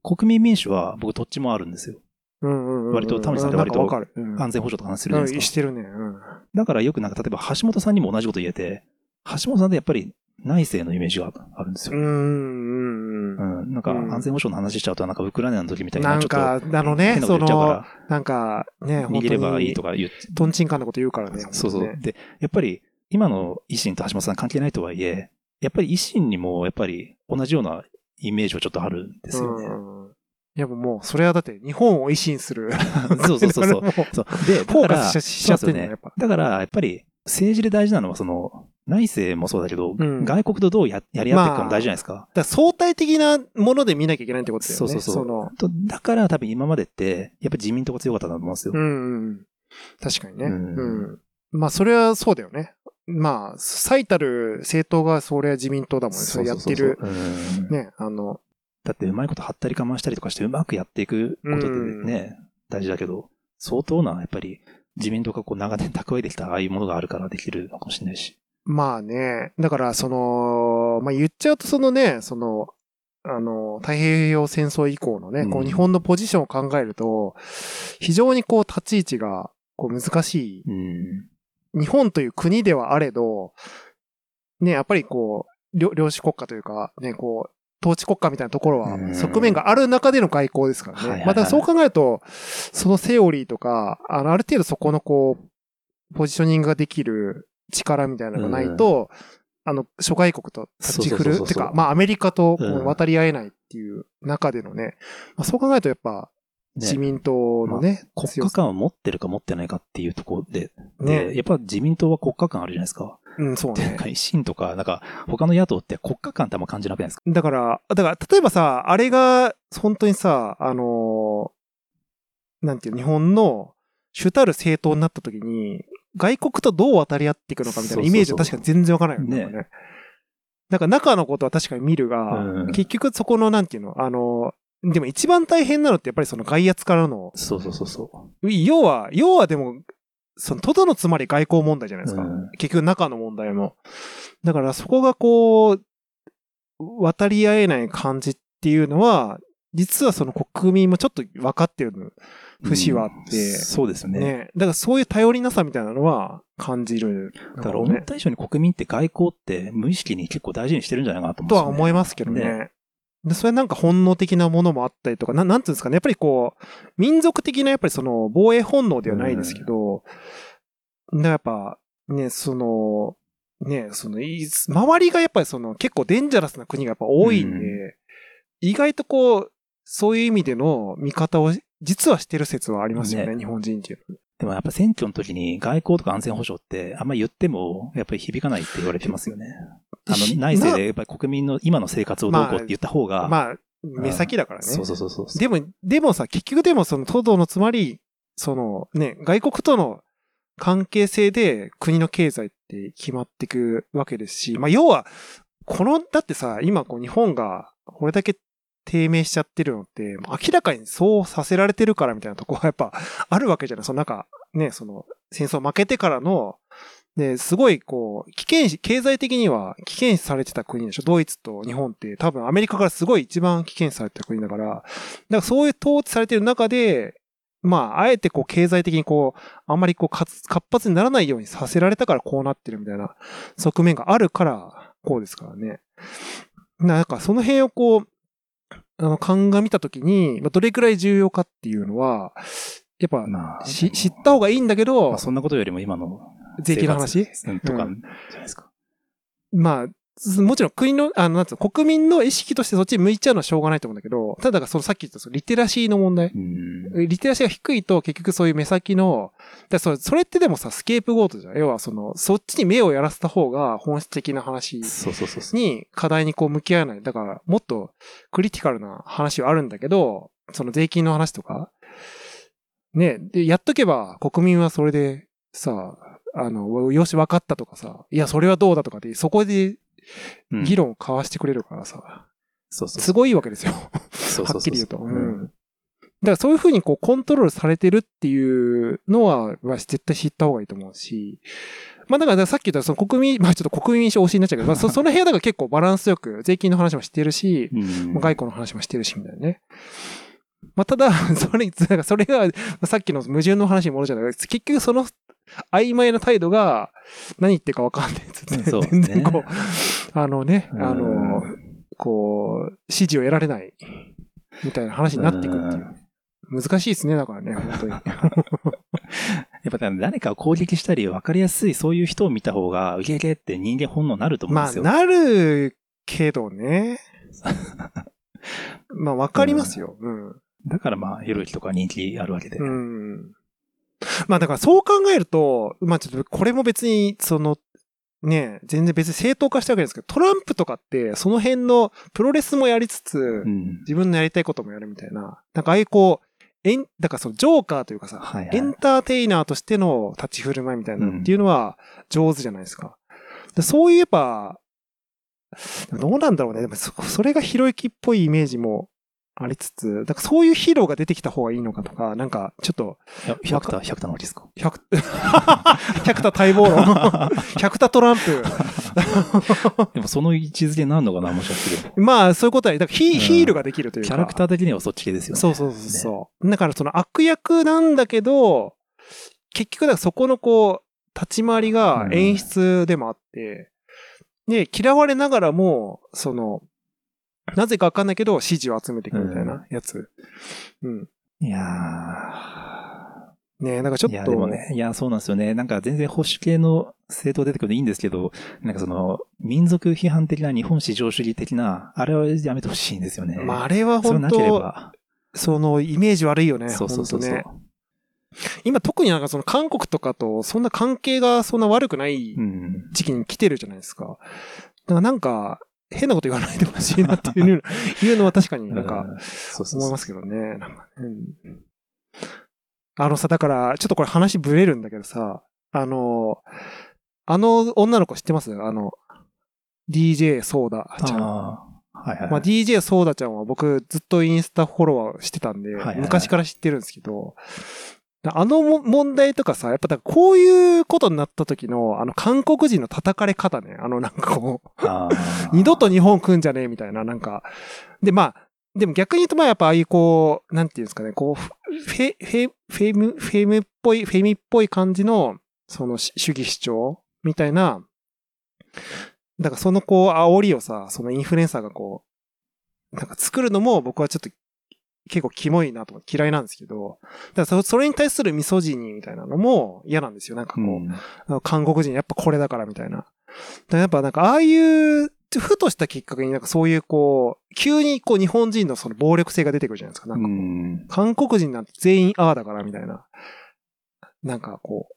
国民民主は僕どっちもあるんですよ。うん。うんうんうん。割と田村さんって割と。安全保障とか話するじゃないうん、ですか。してるね。うん。だからよくなんか例えば橋本さんにも同じこと言えて、橋本さんってやっぱり内政のイメージがあるんですよ。うん。うん。うん。うん。なんかうん安全保障の話しちゃうとなんかウクライナの時みたいな、ちょっとなんか、あのね、その、かなんか、ね、ら、逃げればいいとか。か言って、トンチンカンなこと言うからね。そうそう。ねで、やっぱり今の維新と橋本さん関係ないとはいえ、やっぱり維新にもやっぱり同じようなイメージはちょっとあるんですよね。うん。いやもう、それはだって日本を維新する。そうそうそうそう。で、フォーカスしちゃってね。だから、やっぱり政治で大事なのは、その、内政もそうだけど、うん外国とどうややり合っていくかも大事じゃないですか。だから相対的なもので見なきゃいけないってことだよね。そうそうそうだから多分今までって、やっぱり自民党が強かったんだと思うんですよ。うんうん。確かにね。ううんん。まあ、それはそうだよね。まあ、最たる政党がそれは自民党だもんね。それやってる。ね、あの、だってうまいこと張ったり我慢したりとかしてうまくやっていくことでね、大事だけど、相当な、やっぱり自民党がこう長年蓄えてきたああいうものがあるからできるのかもしれないし。まあね、だからその、まあ言っちゃうとそのね、その、あの、太平洋戦争以降のね、こううん日本のポジションを考えると、非常にこう立ち位置がこう難しうん。い。日本という国ではあれど、ね、やっぱりこう、領領主国家というか、ね、こう、統治国家みたいなところはうん側面がある中での外交ですからね。はいはいはいまあだからそう考えると、そのセオリーとか、あの、ある程度そこのこう、ポジショニングができる力みたいなのがないと、あの、諸外国と立ち振る。そうそうそうそうてか、まあアメリカと渡り合えないっていう中でのね、まあそう考えるとやっぱ、ね自民党のね、国強さ家観を持ってるか持ってないかっていうところで、ねで、やっぱ自民党は国家観あるじゃないですか。うん、そうねか。維新とか、なんか他の野党って国家観ってあんま感じなくないですか？だから、だから、例えばさ、あれが、本当にさ、あのーなんていう、日本の主たる政党になった時に、外国とどう渡り合っていくのかみたいなイメージは確かに全然わからないよね。ねだから中のことは確かに見るが、うん結局そこの、なんていうの、あのーでも一番大変なのってやっぱりその外圧からの、そうそうそうそう。要は、要はでも、その、とどのつまり外交問題じゃないですか。うん結局中の問題も。だからそこがこう、渡り合えない感じっていうのは、実はその国民もちょっと分かってる節はあって、うんそうですよね。ね。だからそういう頼りなさみたいなのは感じるのだから思った以上に国民って外交って無意識に結構大事にしてるんじゃないかなと思うんとは思いますけどね。で、それなんか本能的なものもあったりとか、ななんていうんですかね。やっぱりこう、民族的なやっぱりその防衛本能ではないですけど、だからやっぱ、ね、その、ね、その、い周りがやっぱりその結構デンジャラスな国がやっぱ多いんで、う意外とこう、そういう意味での見方を実はしてる説はありますよね、ね日本人っていうのは。でもやっぱ選挙の時に外交とか安全保障ってあんま言ってもやっぱり響かないって言われてますよね。あの内政でやっぱり国民の今の生活をどうこうって言った方が、まあ、目先だからね。そうそうそうそう。でも、でもさ、結局でもその、トドのつまり、そのね、外国との関係性で国の経済って決まっていくわけですし、まあ要は、この、だってさ、今こう日本がこれだけ低迷しちゃってるのって、明らかにそうさせられてるからみたいなとこはやっぱあるわけじゃない。そのなんか、ね、その戦争負けてからの、で、すごいこう、危険視、経済的には危険視されてた国でしょ。ドイツと日本って多分アメリカからすごい一番危険視されてた国だから、だからそういう統治されてる中で、まあ、あえてこう経済的にこう、あんまりこう活発にならないようにさせられたからこうなってるみたいな側面があるから、こうですからね。なんかその辺をこう、あの、鑑みたときに、まあどれくらい重要かっていうのは、やっぱ、まあ、し知った方がいいんだけど、まあ、そんなことよりも今の税金の話？とか、うじゃないですか。まあ、すもちろん国の、あの、なんつうの、国民の意識としてそっちに向いちゃうのはしょうがないと思うんだけど、ただがそのさっき言ったそのリテラシーの問題。うん。リテラシーが低いと結局そういう目先の、だそれそれってでもさ、スケープゴートじゃん。要はその、そっちに目をやらせた方が本質的な話。に課題にこう向き合わない。だから、もっとクリティカルな話はあるんだけど、その税金の話とか、ね、で、やっとけば国民はそれでさ、あの、よし、分かったとかさ、いや、それはどうだとかって、そこでうん議論を交わしてくれるからさ、そうそう。すごいわけですよ。はっきり言うと。だからそういうふうにこうコントロールされてるっていうのは、まあ絶対知った方がいいと思うし、まあだからさっき言ったその国民、まあちょっと国民主推しになっちゃうけど、まあそ その部屋だから結構バランスよく税金の話もしてるし、うん。まあ外交の話もしてるしみたいなね。まあただ、それ、なんかそれがさっきの矛盾の話に戻っちゃうけど、結局その曖昧な態度が何言ってるかわかんないっつって、そうね全然こう、あのね、あの、うんこう、指示を得られない、みたいな話になっていくっていう。難しいですね、だからね、本当に。やっぱぱ誰かを攻撃したり分かりやすいそういう人を見た方が、受け入れって人間本能になると思うんまあ、ですよ。なるけどね。まあ、わかりますよ。うん。だからまあ、ひろゆきとか人気あるわけで。うん。まあだからそう考えると、まあちょっとこれも別に、その、ね、全然別に正当化したわけですけど、トランプとかって、その辺のプロレスもやりつつ、うん。自分のやりたいこともやるみたいな。なんかああいうこう、エン、だからそのジョーカーというかさ、はいはいエンターテイナーとしての立ち振る舞いみたいなっていうのは上手じゃないですか。でそういうやっぱ、どうなんだろうね。でもそそれがひろゆきっぽいイメージもありつつ、だからそういうヒーローが出てきた方がいいのかとか、なんかちょっと、いや百田、百田のりですか？百、百田待望論。百田トランプ。でもその位置づけになるのかな、もしかして。まあ、そういうことは、だからヒ,、うんヒールができるというか。キャラクター的にはそっち系ですよね。そうそうそうそう。だからその悪役なんだけど、結局だからそこのこう、立ち回りが演出でもあって、で、嫌われながらも、その、なぜかわかんないけど、支持を集めていくみたいなやつ。うん。いやねえ、なんかちょー。いや、っと、でもね、いや、そうなんですよね。なんか全然保守系の政党出てくるのいいんですけど、なんかその、民族批判的な日本至上主義的な、あれはやめてほしいんですよね。まあ、あれは本それなけれ当ば。その、イメージ悪いよね。そうそうそうそう。ね。今特になんかその韓国とかとそんな関係がそんな悪くないうん。時期に来てるじゃないですか。だからなんか、変なこと言わないでほしいなっていうの いうのは確かになんか思いますけどね。あのさ、だから、ちょっとこれ話ブレるんだけどさ、あの、あの女の子知ってます？あの、DJ ソーダちゃん。はいはい。まあ、DJ ソーダちゃんは僕ずっとインスタフォロワーしてたんで、はいはいはい昔から知ってるんですけど、あのも問題とかさ、やっぱこういうことになった時の、あの韓国人の叩かれ方ね、あのなんかこう、二度と日本来んじゃねえみたいな、なんか。で、まあ、でも逆に言うと、まあやっぱああいうこう、なんていうんですかね、こう、フェ、フェ、フェム、フェムっぽい、フェミっぽい感じの、そのし主義主張みたいな、だからそのこう、煽りをさ、そのインフルエンサーがこう、なんか作るのも僕はちょっと結構キモいなと思って嫌いなんですけど、だからそそれに対するミソジニーみたいなのも嫌なんですよ。なんかこう、うん韓国人やっぱこれだからみたいな。やっぱなんかああいう、ふとしたきっかけになんかそういうこう、急にこう日本人のその暴力性が出てくるじゃないですか。なんか。韓国人なんて全員ああだからみたいな。なんかこ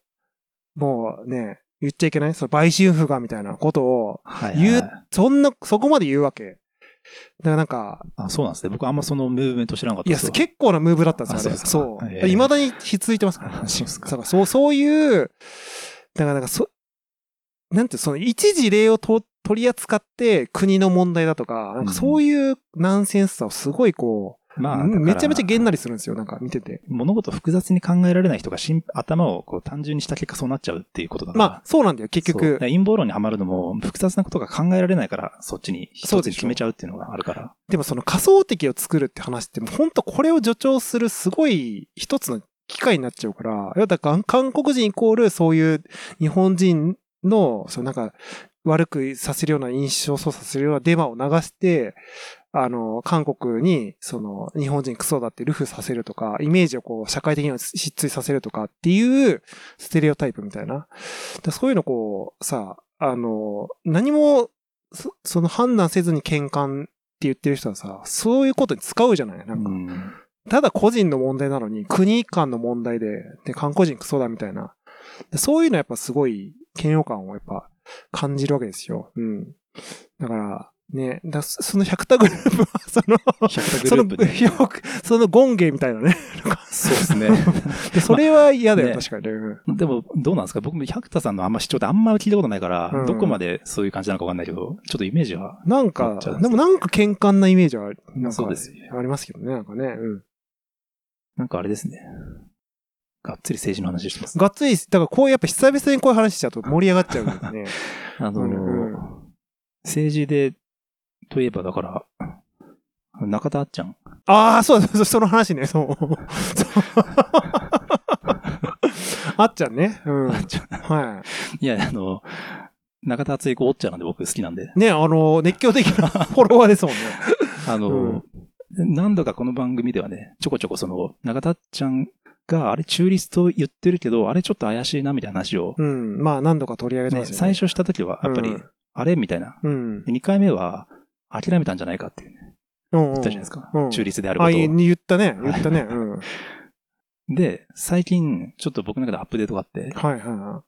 う、もうね、言っちゃいけない？その売春婦がみたいなことをはい、言う、はいそんな、そこまで言うわけ。だからなんか、あ、そうなんですね。僕あんまそのムーブメント知らなかったいや、ですわ結構なムーブだったんですよ、あれ。あそうですかそう。へえ未だにひっついてますから。かそう、そういう、だからなんかそ、なんてその一時例をと取り扱って国の問題だとか、なんかそういうナンセンスさをすごいこう、まあ、うんめちゃめちゃげんななりするんですよ、なんか見てて。物事複雑に考えられない人がしん頭をこう単純にした結果そうなっちゃうっていうことだから。まあ、そうなんだよ、結局陰謀論にはまるのも複雑なことが考えられないから、そっちにそうでしょ一つに決めちゃうっていうのがあるから。でもその仮想敵を作るって話って、もう本当これを助長するすごい一つの機会になっちゃうから、いやだから韓国人イコールそういう日本人の、そうなんか悪くさせるような印象操作するようなデマを流して、あの、韓国に、その、日本人クソだってルフさせるとか、イメージをこう、社会的には失墜させるとかっていう、ステレオタイプみたいな。でそういうのこう、さ、あの、何も、そその判断せずに喧嘩って言ってる人はさ、そういうことに使うじゃないなんか、うんただ個人の問題なのに、国間の問題で、で、韓国人クソだみたいな。でそういうのやっぱすごい嫌悪感をやっぱ感じるわけですよ。うん。だから、ね、だそその100タグループは、その、100その、グループで。よく、そのゴンゲみたいなね。そうですね。でそれは嫌だよ、ね確かにでも、どうなんですか？僕も百田さんのあんま主張であんま聞いたことないから、うんどこまでそういう感じなのかわかんないけど、ちょっとイメージは。なんなかでもなんか喧嘩なイメージは、なんか、そうですよねありますけどね、なんかね。うん。なんかあれですね。がっつり政治の話してます。がっつり、だからこうやっぱ久々にこういう話しちゃうと盛り上がっちゃうんでね。あのーうん政治で、といえばだから、中田あっちゃん。ああ、そうだ、そ うその話ね、そう。あっちゃんね。うん。あっちゃんはいや、あの、中田敦彦ウォッチャーなんで僕好きなんで。い。ね、あの、熱狂的な フォロワーですもんね。あの、何度かこの番組ではね、ちょこちょこその、中田あっちゃんが、あれ中立と言ってるけど、あれちょっと怪しいなみたいな話を、うん。まあ何度か取り上げてね、ますよね。最初した時は、やっぱり、うんあれみたいな。うん。で2回目は、諦めたんじゃないかっていうね、うん。言ったじゃないですか。うん中立であるこあ、とを。言ったね。言ったね。うん。で、最近、ちょっと僕の中でアップデートがあって、はいはいは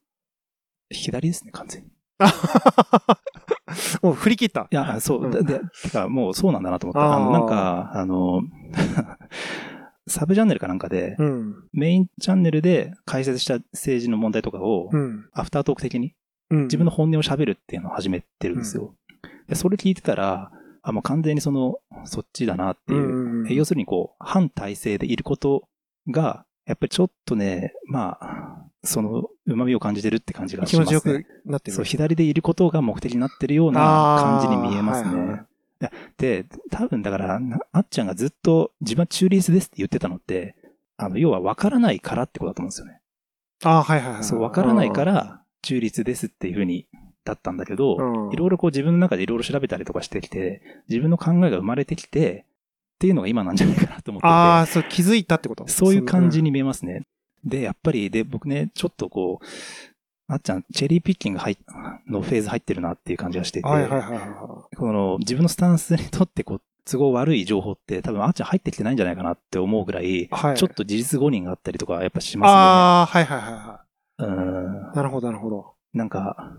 い。左ですね、完全に。い もう振り切った。や、そう、うんで、でてか、もうそうなんだなと思った。あの、なんか、あの、サブチャンネルかなんかで、うん。メインチャンネルで解説した政治の問題とかを、うん。アフタートーク的にうん。自分の本音を喋るっていうのを始めてるんですよ。でそれ聞いてたら、あ、もう完全にその、そっちだなっていう。うんえ要するにこう、反体制でいることが、やっぱりちょっとね、まあ、その、旨味を感じてるって感じがし気ますね。持ちよくなってる。そう、左でいることが目的になってるような感じに見えますね。はいはいで、多分だから、なあっちゃんがずっと自分は中立ですって言ってたのって、あの、要は分からないからってことだと思うんですよね。ああ、はいはいはい。そう、分からないから中立ですっていうふうに、だったんだけど、うんいろいろこう自分の中でいろいろ調べたりとかしてきて、自分の考えが生まれてきて、っていうのが今なんじゃないかなと思ってて。ああ、そう、気づいたってこと？そういう感じに見えますね。で、やっぱり、で、僕ね、ちょっとこう、あっちゃん、チェリーピッキング入っのフェーズ入ってるなっていう感じがしてて、はいはいはいはこの自分のスタンスにとってこう、都合悪い情報って多分あっちゃん入ってきてないんじゃないかなって思うぐらい、い。はい。ちょっと事実誤認があったりとかやっぱしますああ、はいはいはい。うんい。。なるほどなるほど。なんか、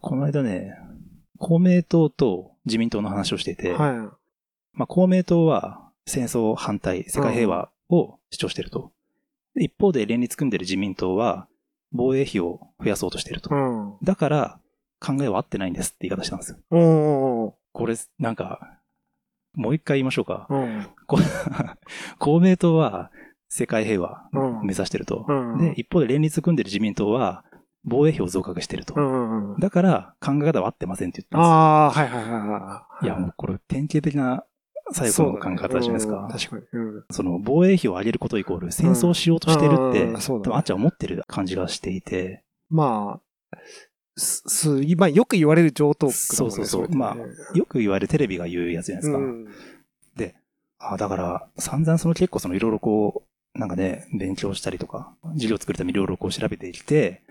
この間ね、公明党と自民党の話をしていて、はい。まあ、公明党は戦争反対、世界平和を主張していると。で一方で連立組んでる自民党は防衛費を増やそうとしていると。うん。おだから考えは合ってないんですって言い方したんですよ。これ、なんか、もう一回言いましょうかー。うん。こ 公明党は世界平和うん。を目指してると。うん。で、一方で連立組んでる自民党は防衛費を増額してると。うんうんうん。だから考え方は合ってませんって言ったんですよああ、はいはいはいはい。いや、もうこれ典型的な最後の考え方じゃないですか。確かに。うん。その防衛費を上げることイコール戦争をしようとしてるって、あっちゃん思ってる感じがしていて、まあ、す、す、今よく言われる上等句そうそうそうまあよく言われるテレビが言うやつじゃないですか。うんあだから、散々その結構そのいろいろこう、なんかね、勉強したりとか、授業作るためにいろいろこう調べてきて、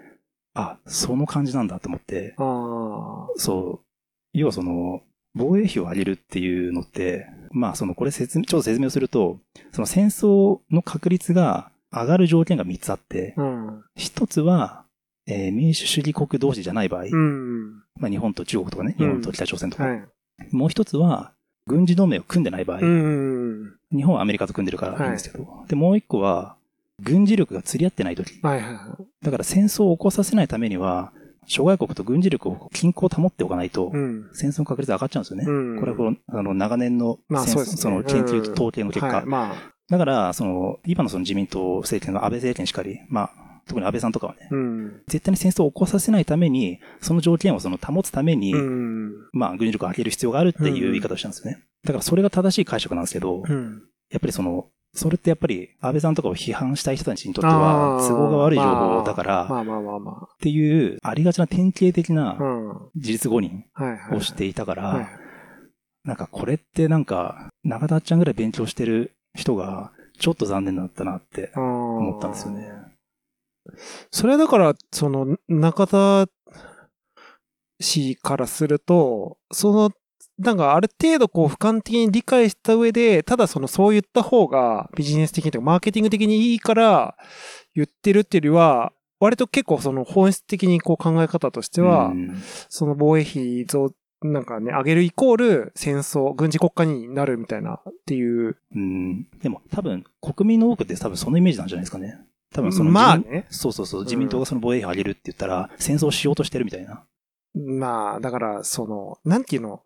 あ、その感じなんだと思って、あそう、要はその、防衛費を上げるっていうのって、まあその、これ説明、ちょっと説明をすると、その戦争の確率が上がる条件が3つあってあ。、うん。一つは、えー民主主義国同士じゃない場合、うん。まあ日本と中国とかね、うん日本と北朝鮮とか、はい。もう一つは、軍事同盟を組んでない場合、うん。日本はアメリカと組んでるからいいんですけど、で、もう一個は、軍事力が釣り合ってない時。はいはいはい。だから戦争を起こさせないためには、諸外国と軍事力を均衡を保っておかないと、うん。戦争の確率上がっちゃうんですよね。うん。これはこの、あの、長年の戦争、まあそねその研究と統計の結果。はい、まだから、その、今のその自民党政権の安倍政権しかり、まあ、特に安倍さんとかはねあ、、うん。絶対に戦争を起こさせないために、その条件をその保つために、うん。まあ、軍事力を上げる必要があるっていう言い方をしたんですよね。だからそれが正しい解釈なんですけど、うん。やっぱりその、それってやっぱり安倍さんとかを批判したい人たちにとっては都合が悪い情報だから、まあまあまあまっていうありがちな典型的なあ。うん。は事実誤認。をしていたから、はい。なんかこれってなんか中田ちゃんぐらい勉強してる人がちょっと残念だったなって思思ったんですよね。。それはだから、その、中田氏からすると、その、なんかある程度こう俯瞰的に理解した上で、ただそのそう言った方がビジネス的にとかマーケティング的にいいから言ってるっていうよりは、割と結構その本質的にこう考え方としては、うんその防衛費増、なんかね、上げるイコール戦争、軍事国家になるみたいなっていう。うんでも多分国民の多くって多分そのイメージなんじゃないですかね。多分そのまあね。そうそうそう、自民党がその防衛費を上げるって言ったら戦争をしようとしてるみたいな。まあ、だから、その、なんていうの、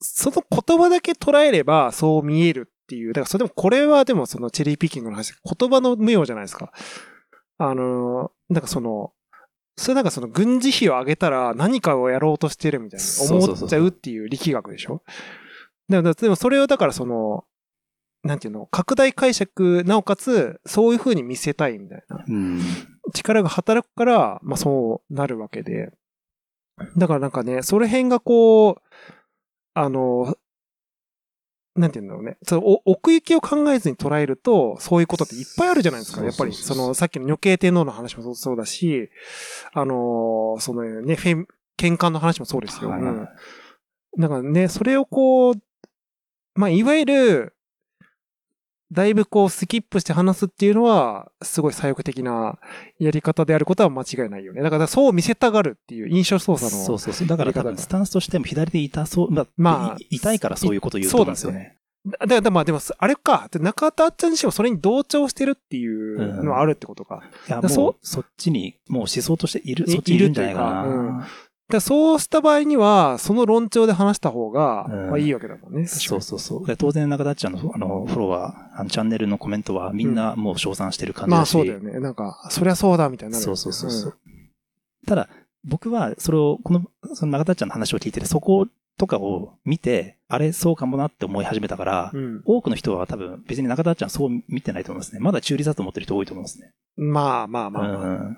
その言葉だけ捉えればそう見えるっていう。だから、それでもこれはでもそのチェリーピッキングの話、言葉の無用じゃないですか。あの、なんかその、それなんかその軍事費を上げたら何かをやろうとしてるみたいな思っちゃうっていう力学でしょでも、でもそれをだからその、なんていうの、拡大解釈、なおかつ、そういう風に見せたいみたいな。うん力が働くから、まあそうなるわけで。だからなんかね、その辺がこう、あの、なんていうんだろうね。そのお奥行きを考えずに捉えると、そういうことっていっぱいあるじゃないですか。やっぱり、その、さっきの女系天皇の話もそうそうだし、あのーそのね、フェン、喧嘩の話もそうですよ。はいうん。だからね、それをこう、まあ、いわゆる、だいぶこうスキップして話すっていうのは、すごい左翼的なやり方であることは間違いないよね。だからそう見せたがるっていう印象操作の。そうそうそう。だから多分スタンスとしても左で痛そう、まあ、まあい痛いからそういうことを言うと思うんですよね。だだからまあでも、あれか。で中田あっちゃん自身もそれに同調してるっていうのはあるってことか。いや、だそうもう、そっちに、もう思想としている、いそっちにいるんじゃないかな。だそうした場合には、その論調で話した方が、うんまあいいわけだもんね。そうそうそう。で当然中田っちゃんのあのフォロワー、あのチャンネルのコメントはみんなもう称賛してる感じまだし。あそうだよね。なんか、そりゃそうだみたいになるよね、そうそうそうそう。ただ、僕はそれを、この、その中田っちゃんの話を聞いてて、そことかを見て、あれそうかもなって思い始めたから、うん。多くの人は多分別に中田っちゃんそう見てないと思いますね。まだ中立だと思ってる人多いと思いますね。まあまあまあ、うん。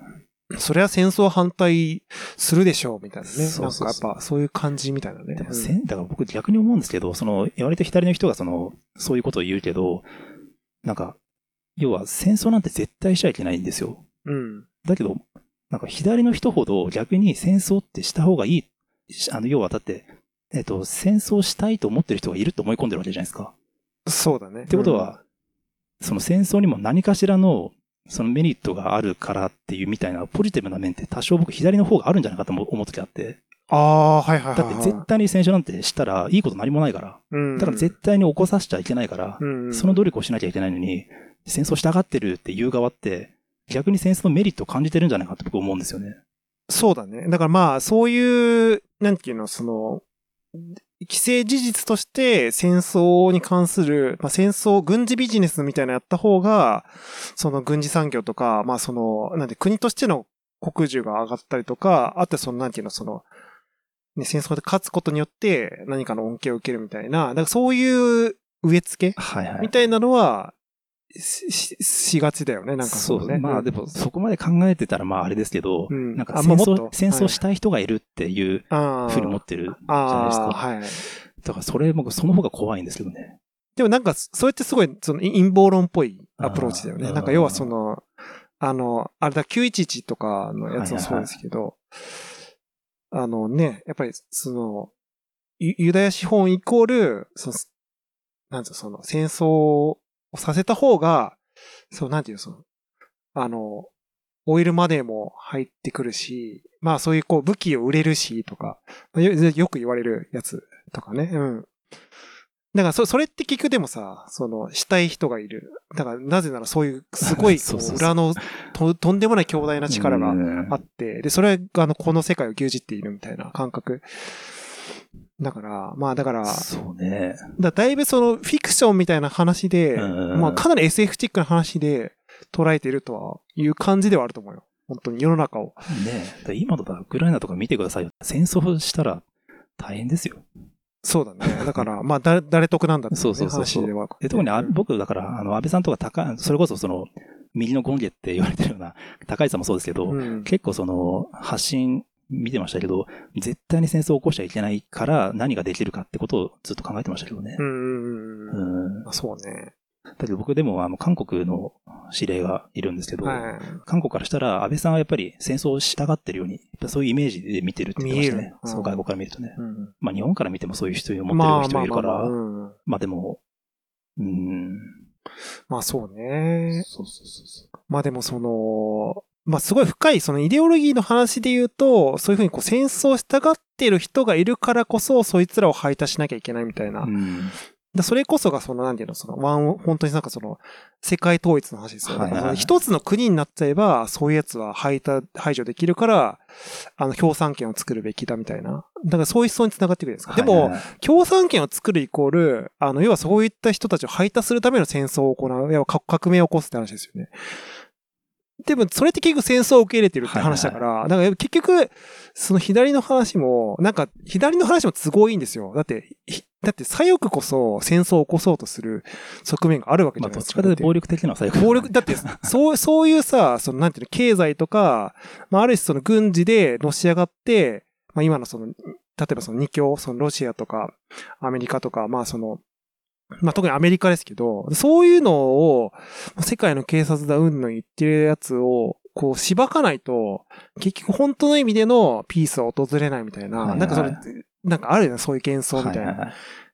それは戦争反対するでしょう、みたいなね。そうそうなんかやっぱそういう感じみたいなね。でもうんだから僕逆に思うんですけど、その、割と左の人がその、そういうことを言うけど、なんか、要は戦争なんて絶対しちゃいけないんですよ。うん。だけど、なんか左の人ほど逆に戦争ってした方がいい。しあの、要はだって、えっと、戦争したいと思ってる人がいると思い込んでるわけじゃないですか。そうだね。ってことは、その戦争にも何かしらの、そのメリットがあるからっていうみたいなポジティブな面って多少僕左の方があるんじゃないかと思思う時あって。ああ、はいはいはいはい。だって絶対に戦争なんてしたらいいこと何もないから。うん、だから絶対に起こさせちゃいけないから、うん、その努力をしなきゃいけないのに、戦争したがってるっていう側って、逆に戦争のメリットを感じてるんじゃないかって僕思うんですよね。そうだね。だからまあ、そういう、なんていうの、その、既成事実として戦争に関する、まあ、戦争、軍事ビジネスみたいなのやった方が、その軍事産業とか、まあその、なんで国としての国需が上がったりとか、あとその、なんていうの、その、ね、戦争で勝つことによって何かの恩恵を受けるみたいな、だからそういう植え付け。みたいなのは、し、ししがちだよね、なんかそうね。まあでも、そこまで考えてたらまああれですけど、うんなんか戦争戦争したい人がいるっていうあふうに思ってるじゃないですああ、か。はい。だからそれ僕その方が怖いんですけどね。でもなんか、それってすごい、その陰謀論っぽいアプローチだよね。なんか要はその、あの、あれだ、911とかのやつもそうですけど、あのね、やっぱりその、ユユダヤ資本イコール、その、なんていうのその、戦争をさせた方が、そう、なんていうのその、あの、オイルマネーも入ってくるし、まあそういうこう武器を売れるしとか、よよく言われるやつとかね。うん。だからそ、それって聞くでもさ、その、したい人がいる。だから、なぜならそういう、すごい、裏のと、とんでもない強大な力がうんあって、で、それが、あの、この世界を牛耳っているみたいな感覚。だから、まあだから、そうね。だだいぶその、フィクションみたいな話で、うんまあかなり SF チックな話で捉えているとはいう感じではあると思うよ。本当に世の中を。ね今だったらウクライナとか見てくださいよ。戦争したら大変ですよ。そうだね。だから、まあ、だ、誰得なんだっていそうそうそうそう話で特にあうん僕、だから、あの、安倍さんとか高、それこそその、右の権下って言われてるような、高市さんもそうですけど、うん結構その、発信見てましたけど、絶対に戦争を起こしちゃいけないから何ができるかってことをずっと考えてましたけどねう。んうんそうね。だけど僕でも、あの、韓国の指令がいるんですけど、はい。韓国からしたら安倍さんはやっぱり戦争をしたがってるように、そういうイメージで見てるって言ってましたね。うんそう、外国から見るとね。うんまあ日本から見てもそういう人を持ってまある人がいるから、まあでも、うん。まあそうね。そうそうそうそう。まあでもその、まあすごい深いそのイデオロギーの話で言うと、そういうふうにこう戦争したがってる人がいるからこそ、そいつらを排他しなきゃいけないみたいな。うん。だそれこそがその、なんていうの、その、ワン、本当になんかその、世界統一の話ですよ。はいはい一つの国になっちゃえば、そういうやつは排他、排除できるから、あの、共産権を作るべきだみたいな。だからそういう思想につながってくるんですか。でも、はいはい共産権を作るイコール、あの、要はそういった人たちを排他するための戦争を行う、要は革革命を起こすって話ですよね。でも、それって結局戦争を受け入れてるって話だから、だから結局、その左の話も、なんか、左の話も都合いいんですよ。だって、ひだって左翼こそ戦争を起こそうとする側面があるわけじまあ、ゃないですか。どっちかというと暴力的なのは最後。暴力、だって、そう、そういうさ、その、なんていうの、経済とか、まあ、ある種その軍事でのし上がって、まあ、今のその、例えばその二強、そのロシアとか、アメリカとか、まあその、まあ特にアメリカですけど、そういうのを、世界の警察だうんの言ってるやつを、こう、しばかないと、結局本当の意味でのピースは訪れないみたいな、はいはいなんかそれ、なんかあるよね、そういう幻想みたいな。はいはいはい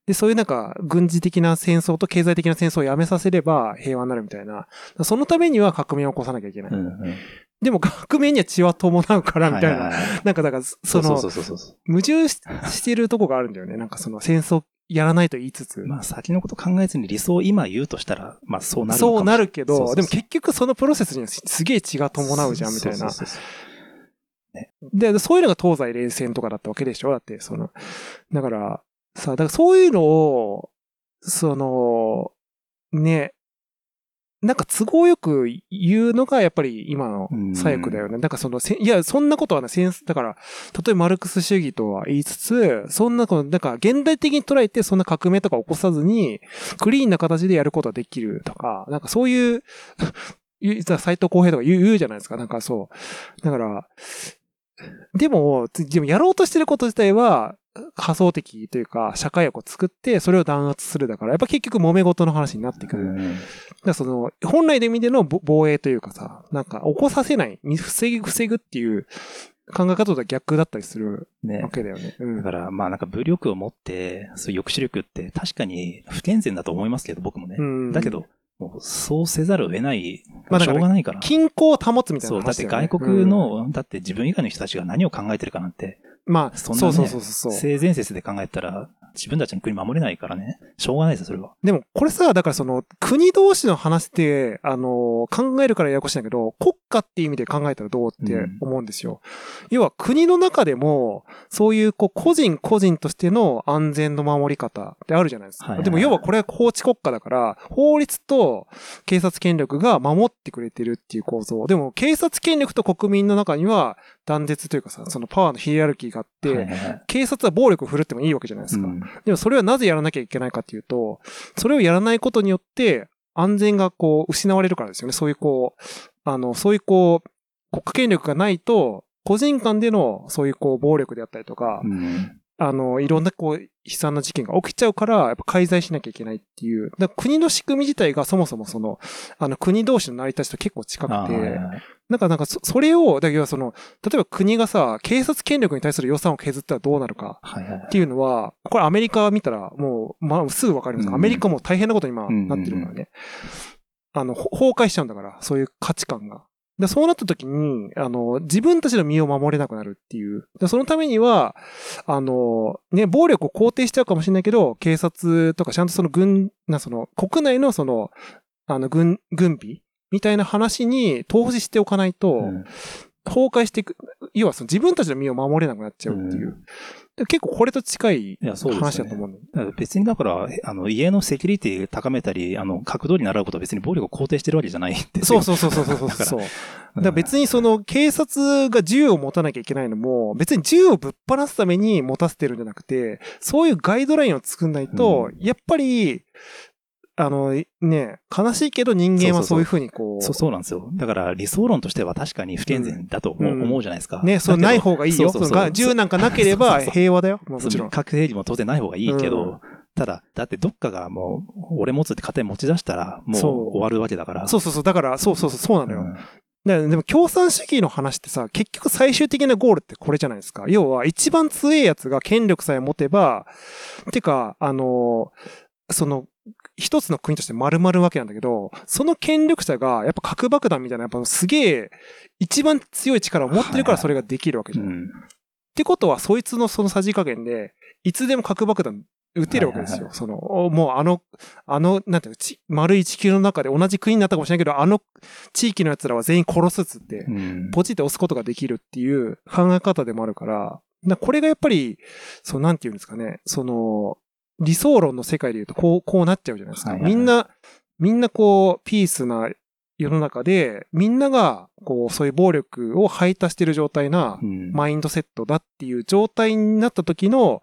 で、そういうなんか、軍事的な戦争と経済的な戦争をやめさせれば平和になるみたいな。そのためには革命を起こさなきゃいけない。うんうんでも革命には血は伴うから、みたいな。なんかだから、その、そうそうそうそう。矛盾ししてるとこがあるんだよね。なんかその戦争やらないと言いつつ。まあ先のこと考えずに理想を今言うとしたら、まあそうなるのかもそうなるけど、そうそうそう。でも結局そのプロセスにはすすげえ血が伴うじゃん、みたいな。そう。そうそうで、そういうのが東西冷戦とかだったわけでしょ？だって、その、だから、さ、だからそういうのを、その、ね、なんか都合よく言うのがやっぱり今の左翼だよね。なんかそのせ、いや、そんなことはね、センス、だから、例えばマルクス主義とは言いつつ、そんなこの、なんか現代的に捉えてそんな革命とか起こさずに、クリーンな形でやることができるとか、なんかそういう、斎藤公平とか言う言うじゃないですか。なんかそう。だから、でも、でもやろうとしてること自体は、仮想的というか、社会を作って、それを弾圧するだから、やっぱ結局揉め事の話になってくる。うんだその、本来の意味でのぼ防衛というかさ、なんか起こさせない、防ぐ、防ぐっていう考え方とは逆だったりするねわ。けだよね。うんだから、まあなんか武力を持って、そういう抑止力って確かに不健全だと思いますけど、僕もね。うんだけど、もうそうせざるを得ない、まあしょうがないから。均衡を保つみたいなそう、だって外国の、だって自分以外の人たちが何を考えてるかなんて、まあ、そんなねそうそうそうそう。性善説で考えたら、自分たちの国守れないからね。しょうがないですよ、それは。でも、これさ、だからその、国同士の話って、あの、考えるからややこしいんだけど、国家っていう意味で考えたらどうって思うんですよ。要は、国の中でも、そういう、こう、個人個人としての安全の守り方ってあるじゃないですか。はいはいでも、要はこれは法治国家だから、法律と警察権力が守ってくれてるっていう構造。でも、警察権力と国民の中には、断絶というかさ、そのパワーのヒエラルキーがあって、はいはいはい警察は暴力を振るってもいいわけじゃないですか。うんでもそれはなぜやらなきゃいけないかっていうと、それをやらないことによって安全がこう失われるからですよね。そういうこう、あの、そういうこう、国家権力がないと、個人間でのそういうこう暴力であったりとか、うんあの、いろんなこう悲惨な事件が起きちゃうから、やっぱ介在しなきゃいけないっていう。だ国の仕組み自体がそもそもその、あの国同士の成り立ちと結構近くて、なんかなんかそそれを、だから要はその、例えば国がさ、警察権力に対する予算を削ったらどうなるか。っていうのは、これアメリカ見たらもう、まあ、すぐわかります。うんアメリカも大変なことに今うんなってるからね。あの、ほ崩壊しちゃうんだから、そういう価値観が。でそうなった時に、あの、自分たちの身を守れなくなるっていう。でそのためには、あの、ね、暴力を肯定しちゃうかもしれないけど、警察とかちゃんとその軍、な、その、国内のその、あの、軍、軍備みたいな話に投資しておかないと、うん崩壊していく。要はその自分たちの身を守れなくなっちゃうっていう。結構これと近い話だと思うの。だから別にだから、あの、家のセキュリティ高めたり、あの、角度に習うことは別に暴力を肯定してるわけじゃないんですよ。そうそうそうそうそうそうだからそう。だから別にその警察が銃を持たなきゃいけないのも、別に銃をぶっ放すために持たせてるんじゃなくて、そういうガイドラインを作んないと、やっぱり、あの、ね、悲しいけど人間はそういうふうにこう、そう、そうなんですよ。だから理想論としては確かに不健全だと思う,、じゃないですか。ね、そうない方がいいよ。そうそうそう銃なんかなければ平和だよ。もちろん。核兵器も当然ない方がいいけど、うんただ、だってどっかがもう、俺持つって勝手に持ち出したら、もう終わるわけだから。そうそうそう。だから、そうそうそう、そうなのよ。うんでも共産主義の話ってさ、結局最終的なゴールってこれじゃないですか。要は一番強いやつが権力さえ持てば、てか、あの、その、一つの国として丸まるわけなんだけど、その権力者がやっぱ核爆弾みたいな、やっぱすげえ、一番強い力を持ってるからそれができるわけじゃん。っうんてことは、そいつのそのさじ加減で、いつでも核爆弾撃てるわけですよ。はいはいその、おもうあの、あの、なんていうのち、丸い地球の中で同じ国になったかもしれないけど、あの地域の奴らは全員殺すっつって、うんポチって押すことができるっていう考え方でもあるから、なこれがやっぱり、そう、なんていうんですかね、その、理想論の世界で言うと、こう、こうなっちゃうじゃないですか。はいはいはいみんな、みんなこう、ピースな世の中で、みんなが、こう、そういう暴力を排他してる状態なう、んマインドセットだっていう状態になった時の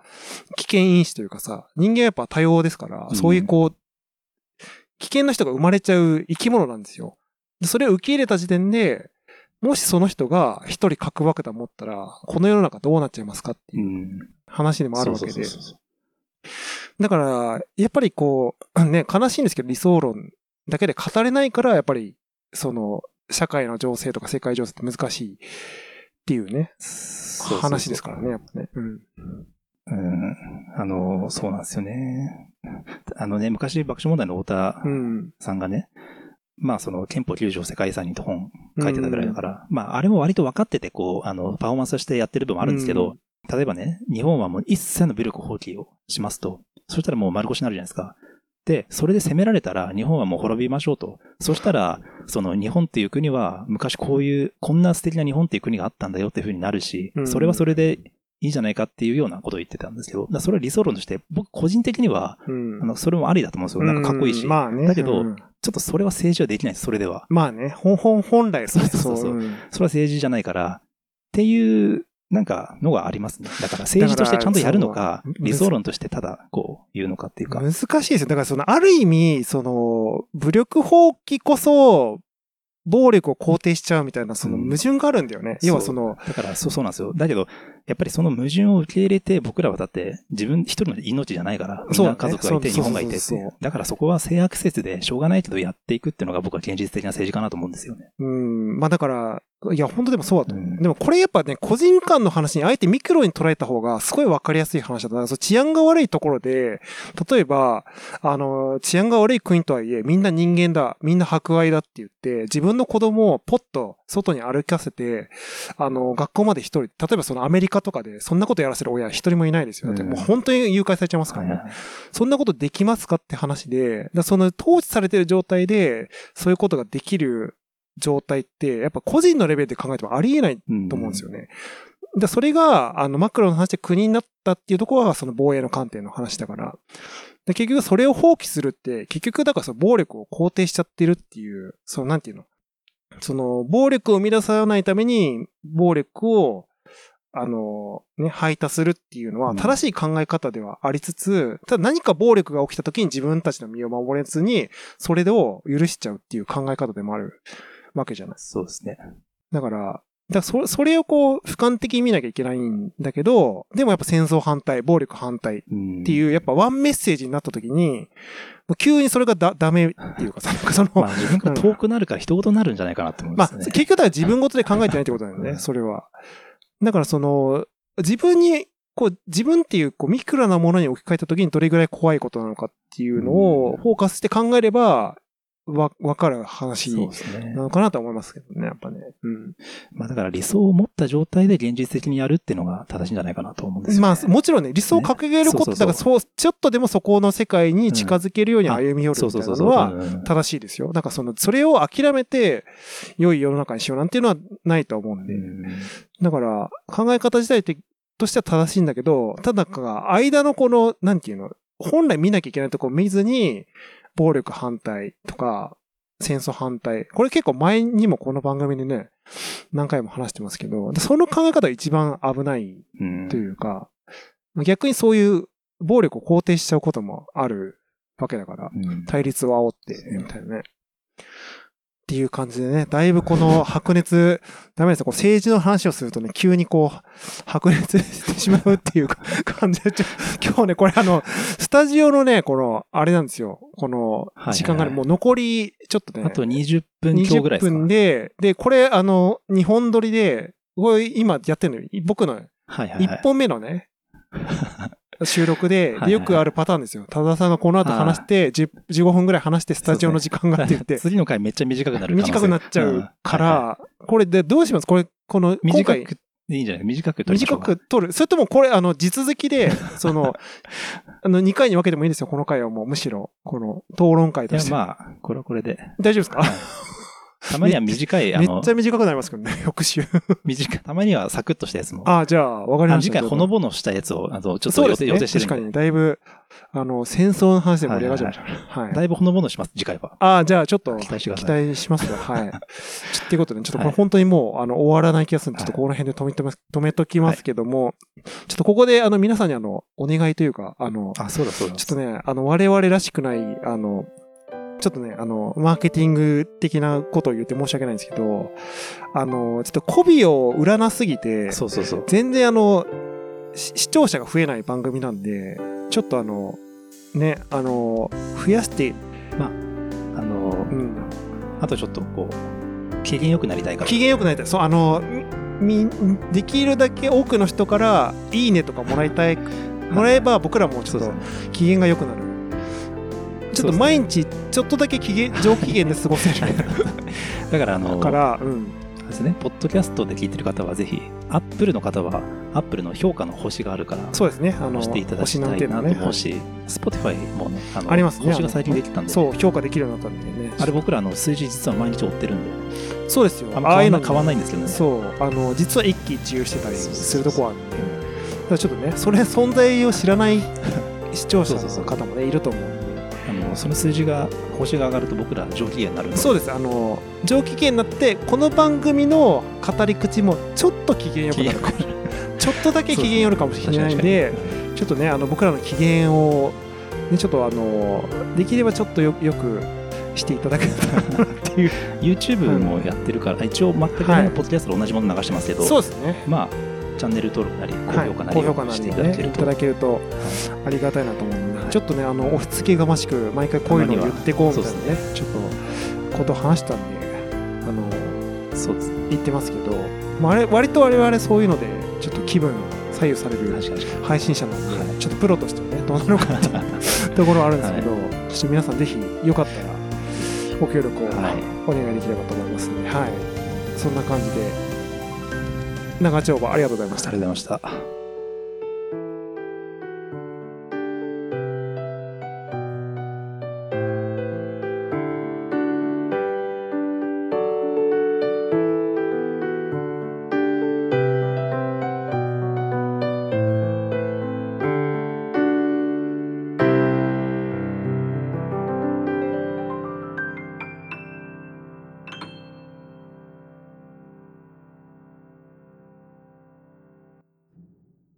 危険因子というかさ、人間はやっぱ多様ですから、うんそういうこう、危険な人が生まれちゃう生き物なんですよ。でそれを受け入れた時点で、もしその人が一人核爆弾持ったら、この世の中どうなっちゃいますかってういうん話でもあるわけでそうそう。そうそうだから、やっぱりこう、ね、悲しいんですけど、理想論だけで語れないから、やっぱり、その、社会の情勢とか世界情勢って難しいっていうね、話ですからね、やっぱね。うん。うん。あの、そうなんですよね。あのね、昔爆笑問題の太田うん。さんがね、まあその憲法9条世界遺産にと本書いてたぐらいだから、まああれも割と分かっててこう、あの、パフォーマンスとしてやってる部分もあるんですけど、例えばね、日本はもう一切の武力放棄をしますと、そしたらもう丸腰になるじゃないですか。で、それで攻められたら日本はもう滅びましょうと。そしたら、その日本っていう国は昔こういう、こんな素敵な日本っていう国があったんだよっていう風になるしう、んそれはそれでいいじゃないかっていうようなことを言ってたんですけど、それは理想論として、僕個人的には、うん。あの、それもありだと思うんですよ。なんかかっこいいし。うんまあね。だけどうんちょっとそれは政治はできないです、それでは。まあね、本、本、本来そうそうそううんそれは政治じゃないから、っていう、なんか、のがありますね。だから政治としてちゃんとやるのか理想論としてただ、こう、言うのかっていうか。難しいですよ。だからその、ある意味、その、武力放棄こそ、暴力を肯定しちゃうみたいな、その矛盾があるんだよね。要はその、だから、そう、そうなんですよ。だけど、やっぱりその矛盾を受け入れて、僕らはだって、自分一人の命じゃないから、家族がいて、日本がいてって。だからそこは性悪説でしょうがないけどやっていくっていうのが僕は現実的な政治かなと思うんですよね。うん、まあだから、いや、本当でもそうだと思う。うんでもこれやっぱね、個人間の話にあえてミクロに捉えた方がすごいわかりやすい話だ治安が悪いところで、例えば、あの、治安が悪い国とはいえ、みんな人間だ、みんな博愛だって言って、自分の子供をポッと外に歩かせて、あの、学校まで一人、例えばそのアメリカとかで、そんなことやらせる親一人もいないですよ。だってもう本当に誘拐されちゃいますからね。そんなことできますかって話で、その統治されてる状態で、そういうことができる状態って、やっぱ個人のレベルで考えてもありえないうんと思うんですよね。でそれが、あの、マクロの話で国になったっていうところは、その防衛の観点の話だから。で結局それを放棄するって、結局だからその暴力を肯定しちゃってるっていう、そのなんていうの？その、暴力を生み出さないために、暴力を、あの、ね、排他するっていうのはうん正しい考え方ではありつつ、ただ何か暴力が起きた時に自分たちの身を守れずに、それを許しちゃうっていう考え方でもあるわけじゃない。そうですね。だから、だからそそれをこう、俯瞰的に見なきゃいけないんだけど、でもやっぱ戦争反対、暴力反対っっていう、やっぱワンメッセージになった時に、急にそれがだ、ダメっていうかさ、なんかその、まあ自分が遠くなるから人事になるんじゃないかなと思いまあ、ますね。結局だから自分ごとで考えてないってことだよね、うんそれは。だからその、自分に、こう、自分っていう、こう、ミクロなものに置き換えた時にどれぐらい怖いことなのかっていうのうん。をフォーカスして考えれば、わ、わかる話な。のかなと思いますけどね、やっぱね。うん。まあだから理想を持った状態で現実的にやるっていうのが正しいんじゃないかなと思うんですよ、ね。まあ、もちろんね、理想を掲げること、ねだからそう、ちょっとでもそこの世界に近づけるように歩み寄るみたいなのは、は正しいですよ。なんかその、それを諦めて、良い世の中にしようなんていうのはないと思うんで。だから、考え方自体ってとしては正しいんだけど、ただか、間のこの、なんていうの、本来見なきゃいけないところを見ずに、暴力反対とか、戦争反対。これ結構前にもこの番組でね、何回も話してますけど、その考え方が一番危ないうんというか、逆にそういう暴力を肯定しちゃうこともあるわけだから、うん対立を煽って、みたいなね。っていう感じでね、だいぶこの白熱、ダメですよ。こう政治の話をするとね、急にこう、白熱してしまうっていうか 感じで、今日ね、これあの、スタジオのね、この、あれなんですよ。この時間がね、もう残り、ちょっとね、あと20分強ぐらいです20か。分で、で、これあの、日本撮りで、これ今やってるの、僕のはいはい一はい。本目のね、収録で、はいはいでよくあるパターンですよ。多田さんがこの後話して、10 15分ぐらい話して、スタジオの時間がって言って、次の回めっちゃ短くなる短くなっちゃうかん。はいはら、これでどうします？これ、この、短くいいんじゃない？短く取りましょ短く撮る。それともこれ、あの、地続きで、その、あの、2回に分けてもいいですよ、この回はもう、むしろ、この、討論会いやとして。まあ、これはこれで。大丈夫ですか？たまには短い、あのめっち、ゃ短くなりますけどね、翌週。短い、たまにはサクッとしたやつも。ああ、じゃあ、わかりました。あ次回ほのぼのしたやつを、あの、ちょっと予定そうですね。予定してるんで。確かに、だいぶ、あの、戦争の話で盛り上がっちゃいました。はい。だいぶほのぼのします、次回は。ああ、じゃあちょっと期待してくだ期さい待しますが、はい。ちょっていうことで、ちょっとこれはい本当にもう、あの、終わらない気がするんで、ちょっとこの辺で止めてます、止めときますけども、ちょっとここで、あの、皆さんにあの、お願いというか、あの、あ、そうだそうだ。ちょっとね、あの、我々らしくない、あの、ちょっとね、あの、マーケティング的なことを言って申し訳ないんですけど、あの、ちょっと媚びを売らなすぎて、そうそうそう。全然あの、し視聴者が増えない番組なんで、ちょっとあの、ね、あの、増やして、あのう、ん、あとちょっとこう、機嫌良くなりたいから。機嫌良くなりたい。そう、あの、み、できるだけ多くの人から、いいねとかもらいたい、もらえば僕らもちょっと。機嫌が良くなる。ちょっと毎日、ちょっとだけ機嫌、上機嫌で過ごせる だから、あの、から、うん。ですね、ポッドキャストで聞いてる方はぜひ、アップルの方は、アップルの評価の星があるから、そうですね。あの、押していただき星たいななんていうのね。と思うし、Spotify もね、あのありますね。星が最近できたんで、そう、評価できるようになったんでね。あれ僕らあの数字実は毎日追ってるんで、そうですよ。あんま変わんない変わんいないんですけどね。そう、あの、実は一喜一憂してたりするとこはあるんで、ちょっとね、それ存在を知らない視聴者の方もね、いると思うんで。その数字が、星が上がると僕ら上機嫌になるそうです。あの、上機嫌になって、この番組の語り口もちょっと機嫌よくなるかもしれない。ちょっとだけ機嫌よるかもしれないんで、ちょっとね、あの、僕らの機嫌を、ね、ちょっとあの、できればちょっとよよくしていただけたらなっていう。YouTube もやってるから、一応全くポッドキャストと同じもの流してますけど、そうですね。まあ、チャンネル登録なり、高評価なりしていただけると、ただけるとありがたいなと思うんで、はいちょっとねあの押し付けがましく毎回こういうのを言っていこうみたいなねちょっとことを話したんであのそうですね。言ってますけど、まあ、あれ割と我々そういうのでちょっと気分左右される。配信者なんで、はい。ちょっとプロとしてもねどうなのかっていうところはあるんですけど、ちょっと皆さんぜひよかったらご協力をはい。お願いできればと思いますので、はい、そんな感じで長丁場ありがとうございました。ありがとうございました。